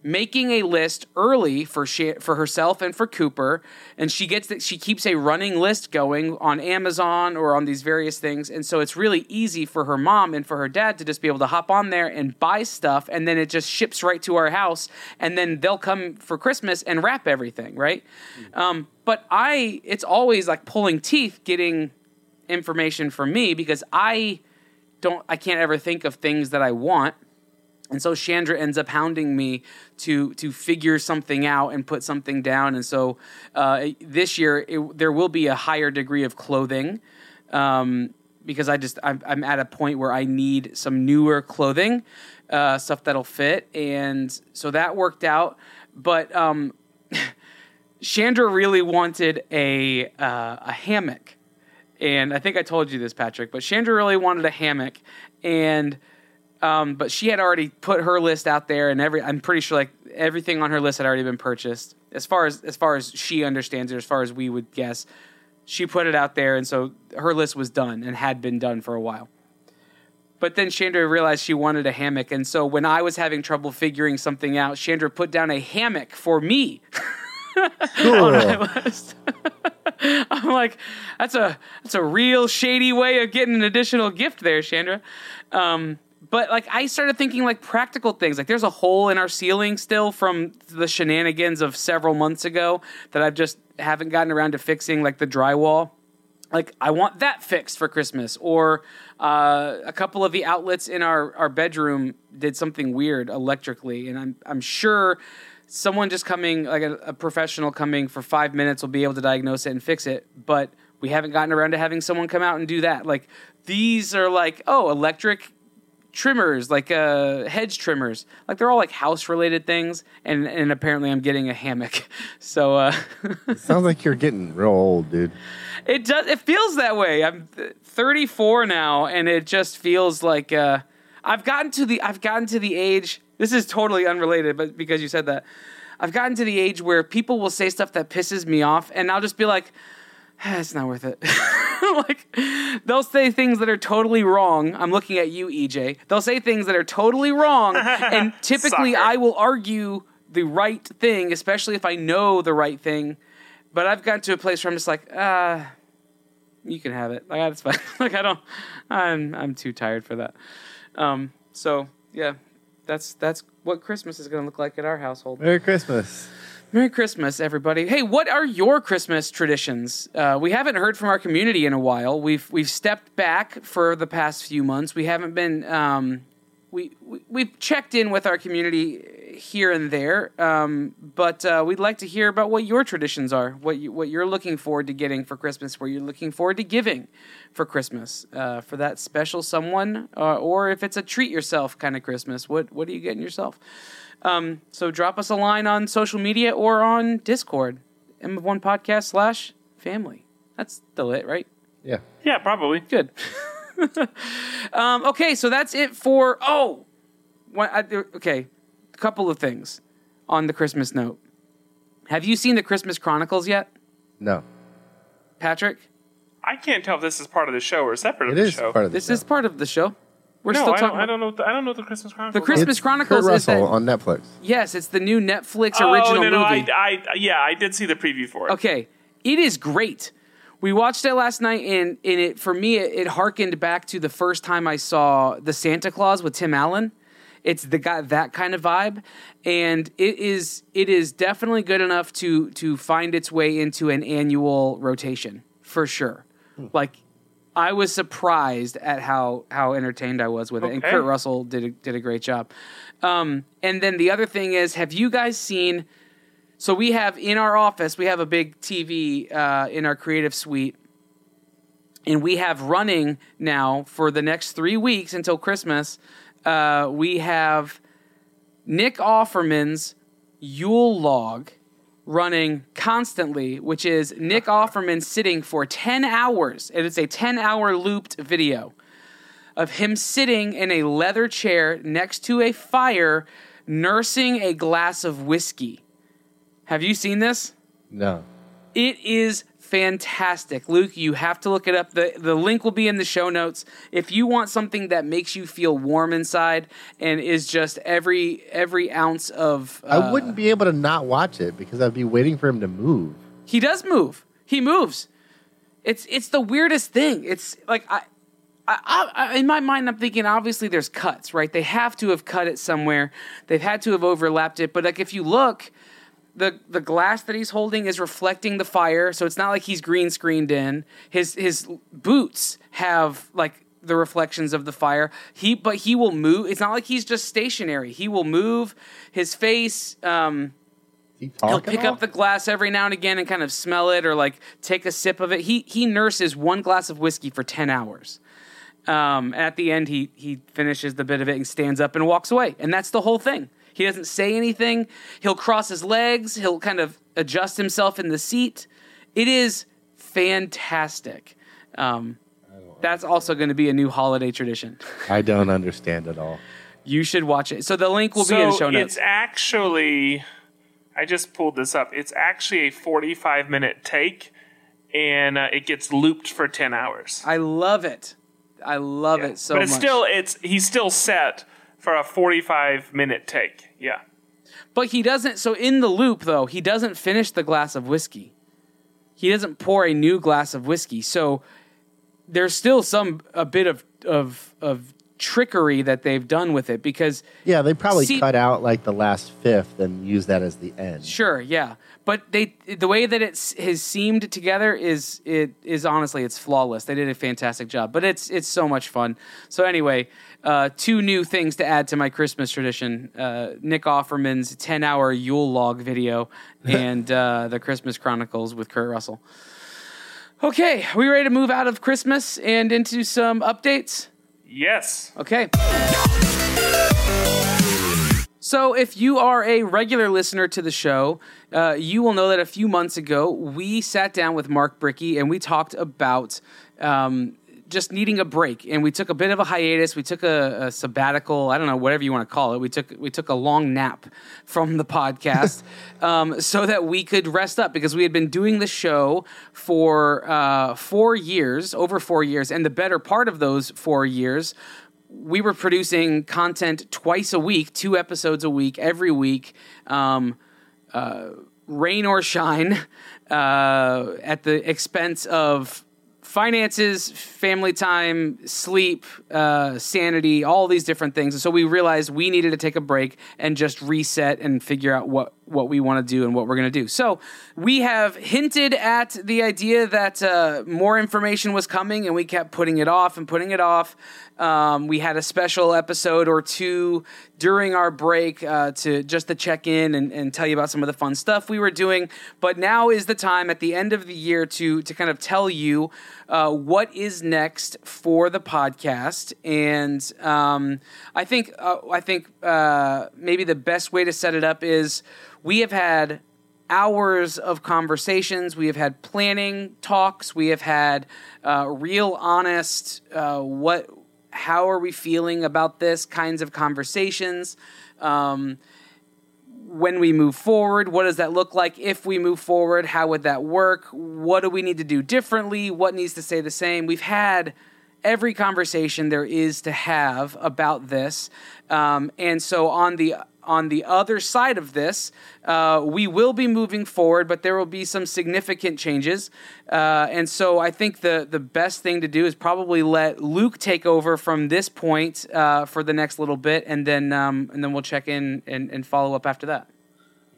making a list early for Sha- for herself and for Cooper, and she gets that she keeps a running list going on Amazon or on these various things, and so it's really easy for her mom and for her dad to just be able to hop on there and buy stuff, and then it just ships right to our house, and then they'll come for Christmas and wrap everything, right? Um, but I, it's always like pulling teeth getting information from me because I don't, I can't ever think of things that I want. And so Chandra ends up hounding me to to figure something out and put something down. And so uh, this year it, there will be a higher degree of clothing um, because I just I'm, I'm at a point where I need some newer clothing, uh, stuff that'll fit. And so that worked out. But um, Chandra really wanted a uh, a hammock, and I think I told you this, Patrick. But Chandra really wanted a hammock, and um, but she had already put her list out there, and every I'm pretty sure like everything on her list had already been purchased. As far as as far as she understands it, as far as we would guess, she put it out there, and so her list was done and had been done for a while. But then Chandra realized she wanted a hammock, and so when I was having trouble figuring something out, Chandra put down a hammock for me. Cool. I'm like, that's a that's a real shady way of getting an additional gift there, Chandra. Um, but like, I started thinking like practical things. Like, there's a hole in our ceiling still from the shenanigans of several months ago that I've just haven't gotten around to fixing, like the drywall. Like, I want that fixed for Christmas. Or uh, a couple of the outlets in our our bedroom did something weird electrically, and I'm I'm sure someone just coming, like a, a professional coming for five minutes, will be able to diagnose it and fix it. But we haven't gotten around to having someone come out and do that. Like these are like, oh, electric trimmers, like uh, hedge trimmers. Like they're all like house related things. And and apparently I'm getting a hammock. So uh, Sounds like you're getting real old, dude. it does. It feels that way. I'm 34 now, and it just feels like. Uh, I've gotten to the I've gotten to the age. This is totally unrelated, but because you said that, I've gotten to the age where people will say stuff that pisses me off, and I'll just be like, "Ah, "It's not worth it." like they'll say things that are totally wrong. I'm looking at you, EJ. They'll say things that are totally wrong, and typically Sucker. I will argue the right thing, especially if I know the right thing. But I've gotten to a place where I'm just like, ah, you can have it. Like that's fine. like I don't, I'm I'm too tired for that. Um, so yeah, that's that's what Christmas is going to look like at our household. Merry Christmas. Merry Christmas, everybody. Hey, what are your Christmas traditions? Uh, we haven't heard from our community in a while. We've we've stepped back for the past few months. We haven't been. Um, we, we we've checked in with our community here and there, um, but uh, we'd like to hear about what your traditions are, what you, what you're looking forward to getting for Christmas, what you're looking forward to giving for Christmas, uh, for that special someone, uh, or if it's a treat yourself kind of Christmas. What what are you getting yourself? Um, so drop us a line on social media or on Discord, M of One Podcast slash family. That's the lit, right? Yeah. Yeah, probably. Good. um, okay, so that's it for. Oh, one, I, okay. A couple of things on the Christmas note. Have you seen the Christmas Chronicles yet, No. Patrick? I can't tell if this is part of the show or separate It of the is show. part of the This show. is part of the show. We're no, still I talking. don't, I don't know. The, I don't know what the Christmas Chronicles. The Christmas It's Chronicles Kurt is that- Russell on Netflix. yes, it's the new Netflix oh, original no, no, movie. I, I, yeah, I did see the preview for it. Okay, it is great. We watched it last night, and, and it for me, it, it harkened back to the first time I saw the Santa Clause with Tim Allen. It's the guy that kind of vibe, and it is it is definitely good enough to to find its way into an annual rotation for sure. Hmm. Like I was surprised at how how entertained I was with it, and Kurt Russell did a, did a great job. Um, and then the other thing is, have you guys seen? So we have in our office, we have a big TV uh, in our creative suite, and we have running now for the next three weeks until Christmas. Uh, we have Nick Offerman's Yule log running constantly, which is Nick Offerman sitting for 10 hours. And it's a 10 hour looped video of him sitting in a leather chair next to a fire, nursing a glass of whiskey. Have you seen this? No. It is fantastic. Luke, you have to look it up. The the link will be in the show notes. If you want something that makes you feel warm inside and is just every every ounce of uh, I wouldn't be able to not watch it because I'd be waiting for him to move. He does move. He moves. It's it's the weirdest thing. It's like I, I, I in my mind I'm thinking obviously there's cuts, right? They have to have cut it somewhere. They've had to have overlapped it. But like if you look, the the glass that he's holding is reflecting the fire, so it's not like he's green screened in. His his boots have like the reflections of the fire. He but he will move. It's not like he's just stationary. He will move his face. Um, he He'll pick up the glass every now and again and kind of smell it or like take a sip of it. He he nurses one glass of whiskey for ten hours. Um, and at the end, he he finishes the bit of it and stands up and walks away, and that's the whole thing. He doesn't say anything. He'll cross his legs. He'll kind of adjust himself in the seat. It is fantastic. Um, that's also going to be a new holiday tradition. I don't understand at all. You should watch it. So the link will so be in show notes. it's actually, I just pulled this up. It's actually a 45 minute take, and uh, it gets looped for 10 hours. I love it. I love it so but it's much. still, it's he's still set for a 45 minute take. Yeah. But he doesn't. So in the loop, though, he doesn't finish the glass of whiskey. He doesn't pour a new glass of whiskey. So there's still some a bit of of of trickery that they've done with it because Yeah, they probably See- cut out like the last fifth and use that as the end. sure, yeah, but they the way that it has seamed together is it is honestly it's flawless. They did a fantastic job, but it's it's so much fun. So anyway, uh, two new things to add to my Christmas tradition: uh, Nick Offerman's ten hour Yule log video and uh, the Christmas Chronicles with Kurt Russell. Okay, are we ready to move out of Christmas and into some updates? Yes. Okay. So, if you are a regular listener to the show, uh, you will know that a few months ago we sat down with Mark Bricky and we talked about um, just needing a break, and we took a bit of a hiatus. We took a, a sabbatical. I don't know, whatever you want to call it. We took we took a long nap from the podcast um, so that we could rest up because we had been doing the show for uh, four years, over four years, and the better part of those four years we were producing content twice a week, two episodes a week, every week, um, uh, rain or shine, uh, at the expense of finances, family time, sleep, uh, sanity, all these different things. And so we realized we needed to take a break and just reset and figure out what what we want to do and what we're going to do. So we have hinted at the idea that uh, more information was coming, and we kept putting it off and putting it off. Um, we had a special episode or two during our break uh, to just to check in and, and, tell you about some of the fun stuff we were doing. But now is the time at the end of the year to to kind of tell you uh, what is next for the podcast. And um, I think uh, I think uh, maybe the best way to set it up is we have had hours of conversations. We have had planning talks. We have had uh, real, honest, uh, what how are we feeling about this kinds of conversations. Um, when we move forward, what does that look like? If we move forward, how would that work? What do we need to do differently? What needs to stay the same? We've had every conversation there is to have about this. Um, and so on the on the other side of this, uh, we will be moving forward, but there will be some significant changes. Uh, and so I think the, the best thing to do is probably let Luke take over from this point uh, for the next little bit, and then um, and then we'll check in and, and follow up after that.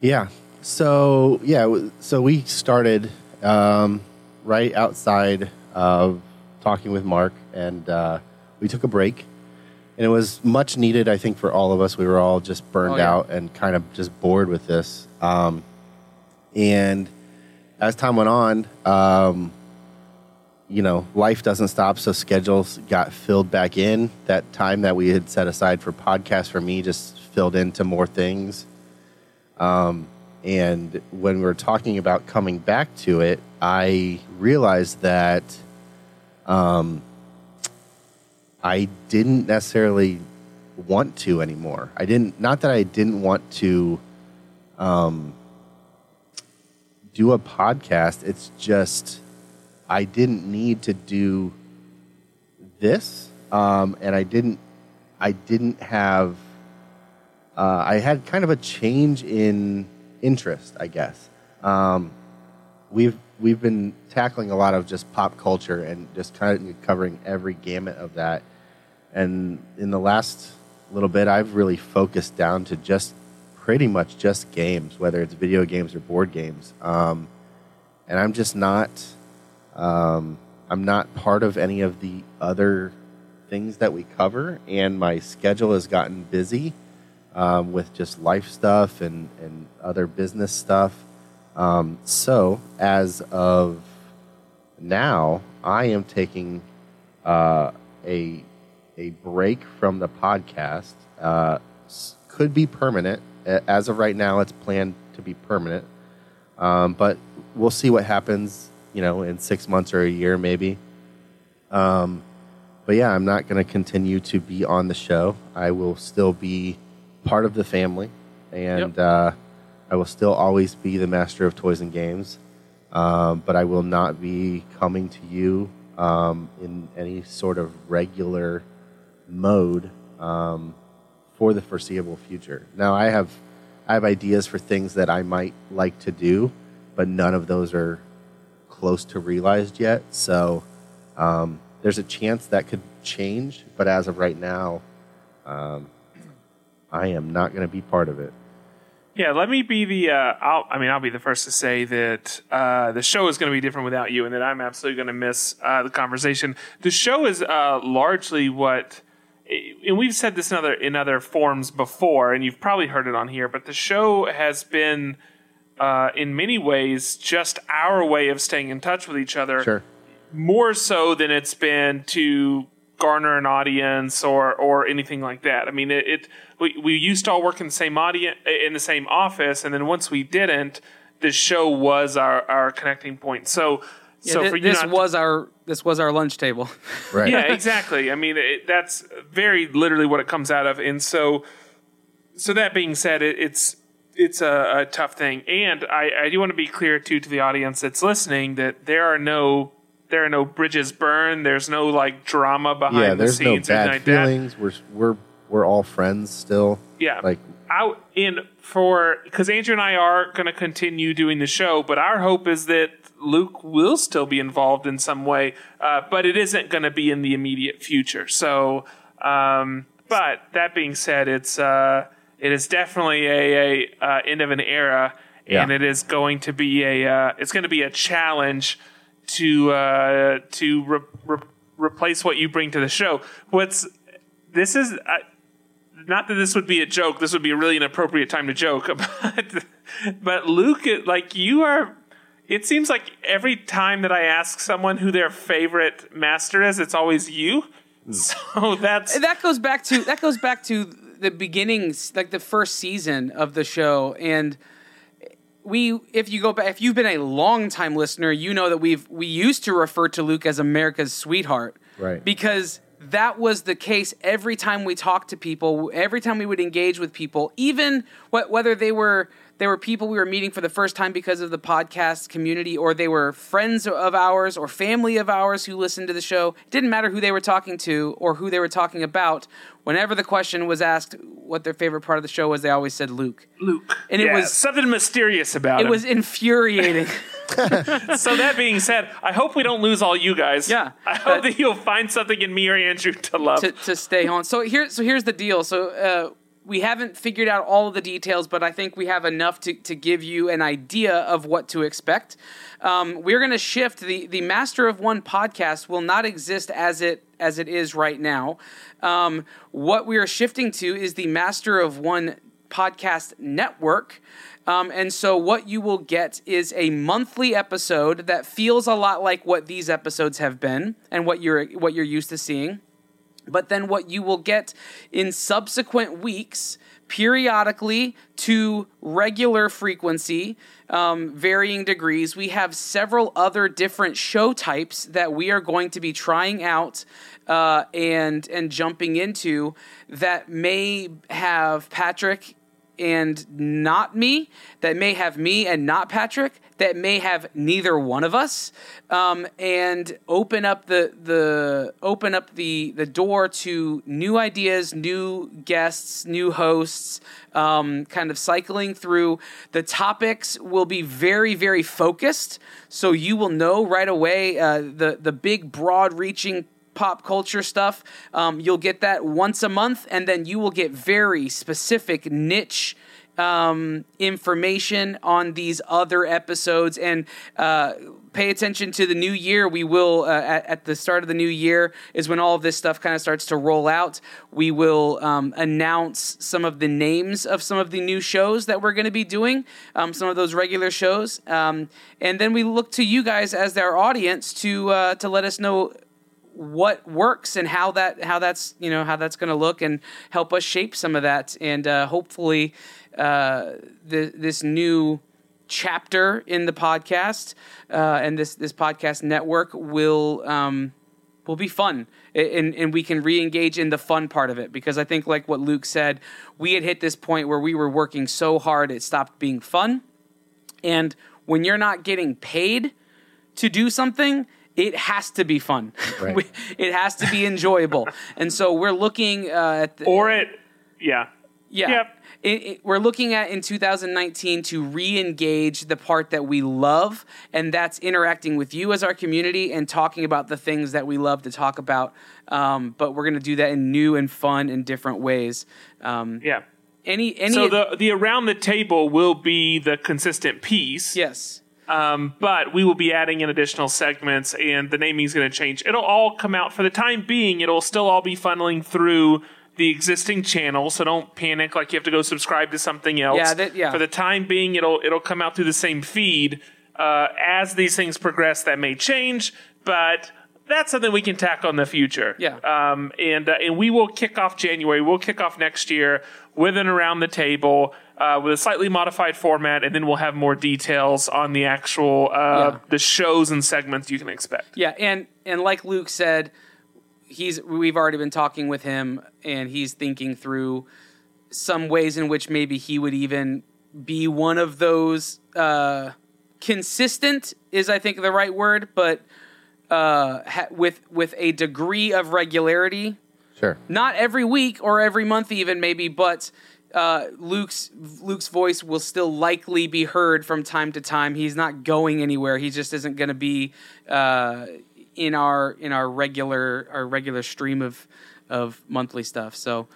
Yeah. So yeah, so we started um, right outside of talking with Mark, and uh, we took a break and it was much needed. I think for all of us, we were all just burned oh, yeah. out and kind of just bored with this. Um, and as time went on, um, you know, life doesn't stop, so schedules got filled back in. That time that we had set aside for podcasts for me just filled into more things. Um, and when we were talking about coming back to it, I realized that um, I didn't necessarily want to anymore. I didn't, not that I didn't want to um, do a podcast. It's just I didn't need to do this, um, and I didn't. I didn't have. Uh, I had kind of a change in interest, I guess. Um, we've we've been tackling a lot of just pop culture and just kind of covering every gamut of that. And in the last little bit, I've really focused down to just pretty much just games, whether it's video games or board games. Um, and I'm just not, um, I'm not part of any of the other things that we cover. And my schedule has gotten busy um, with just life stuff and, and other business stuff. Um, so as of now, I am taking uh, a a break from the podcast. Uh, could be permanent. As of right now, it's planned to be permanent. Um, but we'll see what happens. You know, in six months or a year, maybe. Um, but yeah, I'm not going to continue to be on the show. I will still be part of the family, and yep. uh, I will still always be the master of toys and games, um, but I will not be coming to you um, in any sort of regular mode um, for the foreseeable future. Now, I have I have ideas for things that I might like to do, but none of those are close to realized yet. So um, there's a chance that could change, but as of right now, um, I am not going to be part of it. Yeah, let me be the. Uh, I'll, I mean, I'll be the first to say that uh, the show is going to be different without you, and that I'm absolutely going to miss uh, the conversation. The show is uh, largely what, and we've said this in other in other forms before, and you've probably heard it on here. But the show has been, uh, in many ways, just our way of staying in touch with each other. Sure. More so than it's been to garner an audience or or anything like that. I mean, it, it we, we used to all work in the same audience in the same office, and then once we didn't, the show was our our connecting point. So Yeah, so thi- for you this not was our this was our lunch table. Right. yeah, exactly. I mean, it, that's very literally what it comes out of. And so, so that being said, it, it's it's a, a tough thing. And I, I do want to be clear too to the audience that's listening that there are no there are no bridges burned. There's no like drama behind Yeah, the there's no scenes or bad like that. feelings. We're we're we're all friends still. Yeah, Like out in for because Andrew and I are going to continue doing the show, but our hope is that Luke will still be involved in some way, uh, but it isn't going to be in the immediate future. So, um, but that being said, it's uh, it is definitely a, a uh, end of an era, Yeah. and it is going to be a uh, it's going to be a challenge to uh, to re- re- replace what you bring to the show. What's this is. I, not that this would be a joke. This would be a really inappropriate time to joke. But, but Luke, it- like you are, it seems like every time that I ask someone who their favorite master is, it's always you. Hmm. So that's that goes back to that goes back to the beginnings, like the first season of the show, and we if you go back if you've been a long time listener you know that we've we used to refer to luke as america's sweetheart Right. because that was the case every time we talked to people every time we would engage with people even wh- whether they were they were people we were meeting for the first time because of the podcast community or they were friends of ours or family of ours who listened to the show it didn't matter who they were talking to or who they were talking about whenever the question was asked what their favorite part of the show was they always said luke Luke, And it Yeah, was- something mysterious about it It was infuriating so that being said, I hope we don't lose all you guys. Yeah, I hope that you'll find something in me or Andrew to love. to, to stay on. So here, so here's the deal. So uh, we haven't figured out all of the details, but I think we have enough to, to give you an idea of what to expect. Um, we're going to shift the the Master of One podcast will not exist as it as it is right now. Um, what we are shifting to is the Master of One podcast network. Um, and so, what you will get is a monthly episode that feels a lot like what these episodes have been, and what you're what you're used to seeing. But then what you will get in subsequent weeks, periodically to regular frequency, um, varying degrees, we have several other different show types that we are going to be trying out uh, and and jumping into that may have Patrick and not me, that may have me and not Patrick, that may have neither one of us, um, and open up the the open up the the door to new ideas, new guests, new hosts. Um, kind of cycling through the topics will be very very focused, so you will know right away uh, the the big broad reaching pop culture stuff. Um, you'll get that once a month, and then you will get very specific niche um, information on these other episodes. And uh, pay attention to the new year. We will, uh, at, at the start of the new year, is when all of this stuff kind of starts to roll out. We will um, announce some of the names of some of the new shows that we're going to be doing, um, some of those regular shows. Um, and then we look to you guys as our audience to uh, to let us know what works and how that how that's you know how that's going to look and help us shape some of that. And uh, hopefully uh, the, this new chapter in the podcast uh, and this this podcast network will um, will be fun. And, and we can re-engage in the fun part of it. Because I think like what Luke said we had hit this point where we were working so hard it stopped being fun. And when you're not getting paid to do something, it has to be fun. Right. We- it has to be enjoyable. and so we're looking uh, at the, or it, yeah. yeah. Yep. It, it- we're looking at in 2019 to re-engage the part that we love, and that's interacting with you as our community and talking about the things that we love to talk about. Um, but we're going to do that in new and fun and different ways. Um, Yeah. any any So the the around the table will be the consistent piece. yes. Um, but we will be adding in additional segments, and the naming is going to change. It'll all come out for the time being. It'll still all be funneling through the existing channel, so don't panic like you have to go subscribe to something else. Yeah, that- yeah. For the time being, it'll it'll come out through the same feed. Uh, as these things progress, that may change, but that's something we can tackle in the future. Yeah. Um, and uh, and we will kick off January. We'll kick off next year with and around the table uh, with a slightly modified format, and then we'll have more details on the actual uh, Yeah. the shows and segments you can expect. Yeah, and and like Luke said, he's we've already been talking with him, and he's thinking through some ways in which maybe he would even be one of those uh, consistent is I think the right word, but uh, ha- with with a degree of regularity Sure. not every week or every month even maybe but uh, luke's luke's voice will still likely be heard from time to time. He's not going anywhere. He just isn't going to be uh, in our in our regular our regular stream of of monthly stuff. So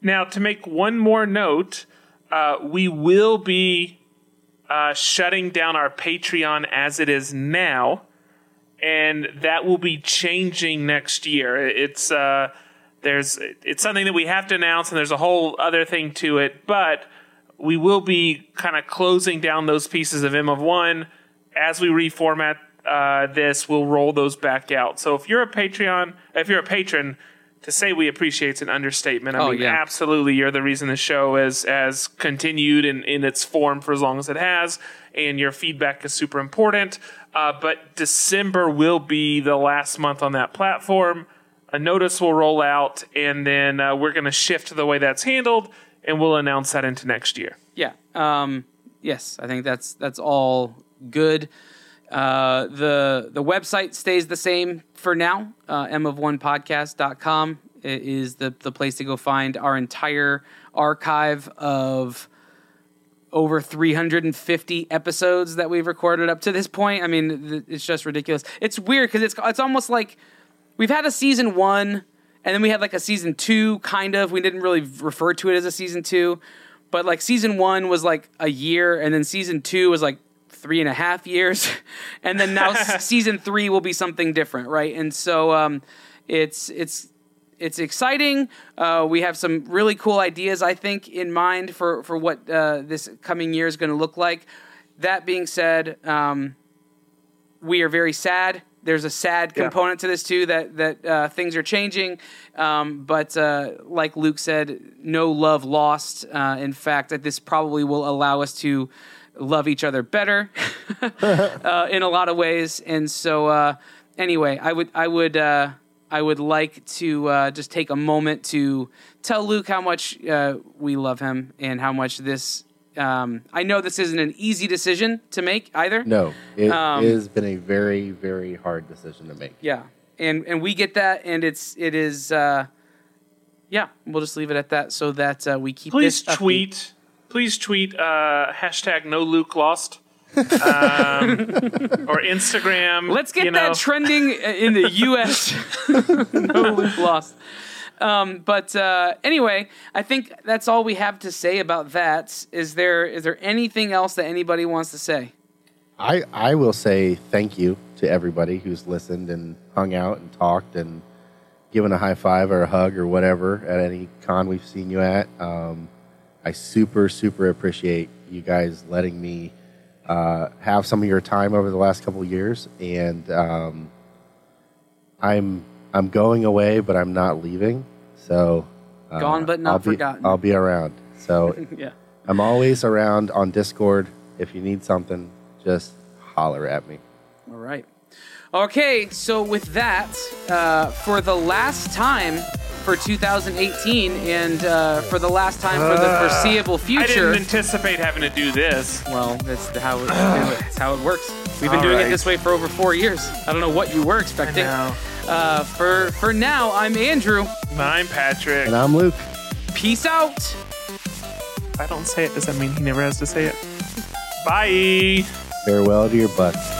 Now, to make one more note, uh, we will be uh, shutting down our Patreon as it is now, and that will be changing next year. It's uh, there's it's something that we have to announce, and there's a whole other thing to it, but we will be kind of closing down those pieces of M of One as we reformat uh, this. We'll roll those back out. So if you're a Patreon, if you're a patron, to say we appreciate it's an understatement. I Oh, mean, yeah. absolutely, you're the reason the show is has continued in, in its form for as long as it has, and your feedback is super important. Uh, but December will be the last month on that platform. A notice will roll out, and then uh, we're going to shift the way that's handled, and we'll announce that into next year. Yeah. Um, yes, I think that's that's all good. Uh, the the website stays the same for now. Uh, mof1podcast.com is the the place to go find our entire archive of over 350 episodes that we've recorded up to this point. I mean, it's just ridiculous. It's weird because it's it's almost like we've had a season one, and then we had like a season two, kind of. We didn't really refer to it as a season two, but like season one was like a year, and then season two was like three and a half years, and then now season three will be something different, right? And so um, it's it's it's exciting. Uh, we have some really cool ideas, I think, in mind for for what uh, this coming year is going to look like. That being said, um, we are very sad. There's a sad Yeah. component to this too that that uh, things are changing, um, but uh, like Luke said, no love lost. Uh, in fact, that this probably will allow us to love each other better uh, in a lot of ways. And so, uh, anyway, I would I would uh, I would like to uh, just take a moment to tell Luke how much uh, we love him and how much this. Um, I know this isn't an easy decision to make either. No, it Um, has been a very, very hard decision to make. Yeah, and and we get that, and it's it is. Uh, yeah, we'll just leave it at that, so that uh, we keep. Please this upbeat. tweet. Please tweet uh, hashtag no Luke lost. um, or Instagram. Let's get you know. that trending in the U.S. no Luke lost. Um, but uh, anyway, I think that's all we have to say about that. Is there is there anything else that anybody wants to say? I, I will say thank you to everybody who's listened and hung out and talked and given a high five or a hug or whatever at any con we've seen you at. Um, I super, super appreciate you guys letting me uh, have some of your time over the last couple years. And um, I'm I'm going away, but I'm not leaving. So uh, Gone but not I'll be, forgotten. I'll be around. So Yeah. I'm always around on Discord. If you need something, just holler at me. All right. Okay, so with that, uh, for the last time for 2018 and uh, for the last time for the foreseeable future. I didn't anticipate having to do this. Well, that's how it, that's how it works. We've been All doing it this way for over four years. I don't know what you were expecting. know. Uh, for for now, I'm Andrew. I'm Patrick. And I'm Luke. Peace out. If I don't say it, does that mean he never has to say it? Bye. Farewell to your butts.